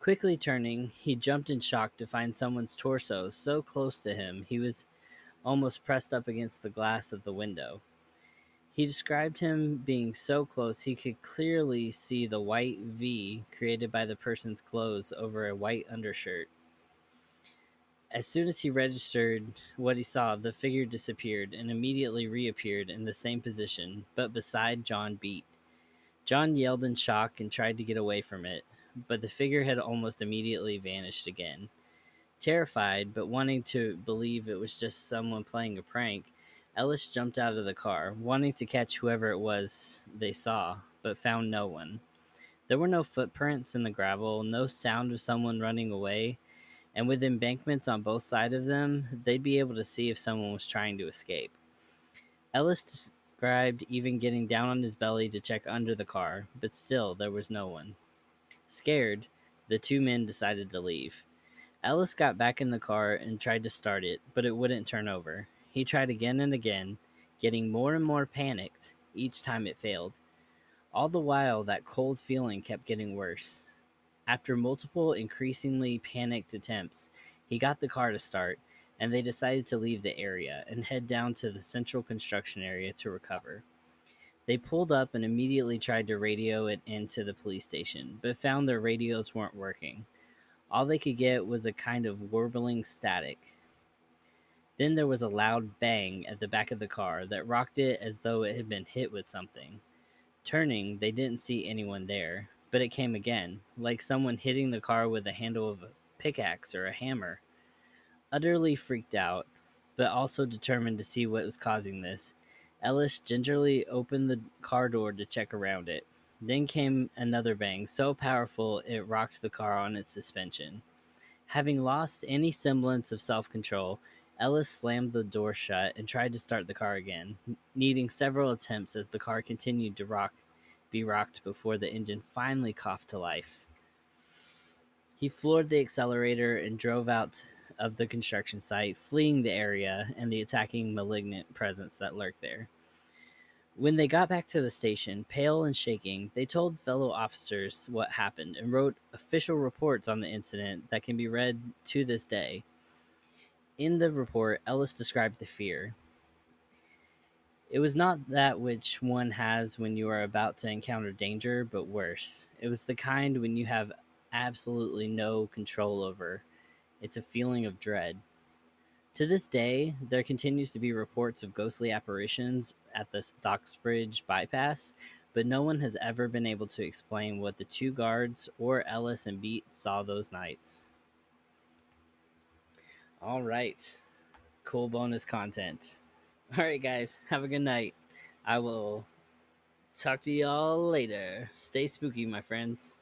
Quickly turning, he jumped in shock to find someone's torso so close to him he was almost pressed up against the glass of the window. He described him being so close he could clearly see the white V created by the person's clothes over a white undershirt. As soon as he registered what he saw, the figure disappeared and immediately reappeared in the same position, but beside John Beet. John yelled in shock and tried to get away from it, but the figure had almost immediately vanished again. Terrified, but wanting to believe it was just someone playing a prank, Ellis jumped out of the car, wanting to catch whoever it was they saw, but found no one. There were no footprints in the gravel, no sound of someone running away, and with embankments on both sides of them, they'd be able to see if someone was trying to escape. Ellis described even getting down on his belly to check under the car, but still there was no one. Scared, the two men decided to leave. Ellis got back in the car and tried to start it, but it wouldn't turn over. He tried again and again, getting more and more panicked each time it failed. All the while, that cold feeling kept getting worse. After multiple increasingly panicked attempts, he got the car to start, and they decided to leave the area and head down to the central construction area to recover. They pulled up and immediately tried to radio it into the police station, but found their radios weren't working. All they could get was a kind of warbling static. Then there was a loud bang at the back of the car that rocked it as though it had been hit with something. Turning, they didn't see anyone there, but it came again, like someone hitting the car with the handle of a pickaxe or a hammer. Utterly freaked out, but also determined to see what was causing this, Ellis gingerly opened the car door to check around it. Then came another bang, so powerful it rocked the car on its suspension. Having lost any semblance of self control, Ellis slammed the door shut and tried to start the car again, needing several attempts as the car continued to rock, be rocked before the engine finally coughed to life. He floored the accelerator and drove out of the construction site, fleeing the area and the attacking malignant presence that lurked there. When they got back to the station, pale and shaking, they told fellow officers what happened and wrote official reports on the incident that can be read to this day. In the report, Ellis described the fear. It was not that which one has when you are about to encounter danger, but worse. It was the kind when you have absolutely no control over. It's a feeling of dread. To this day, there continues to be reports of ghostly apparitions at the Stocksbridge bypass, but no one has ever been able to explain what the two guards or Ellis and Beet saw those nights. All right. Cool bonus content. [laughs] All right, guys. Have a good night. I will talk to y'all later. Stay spooky, my friends.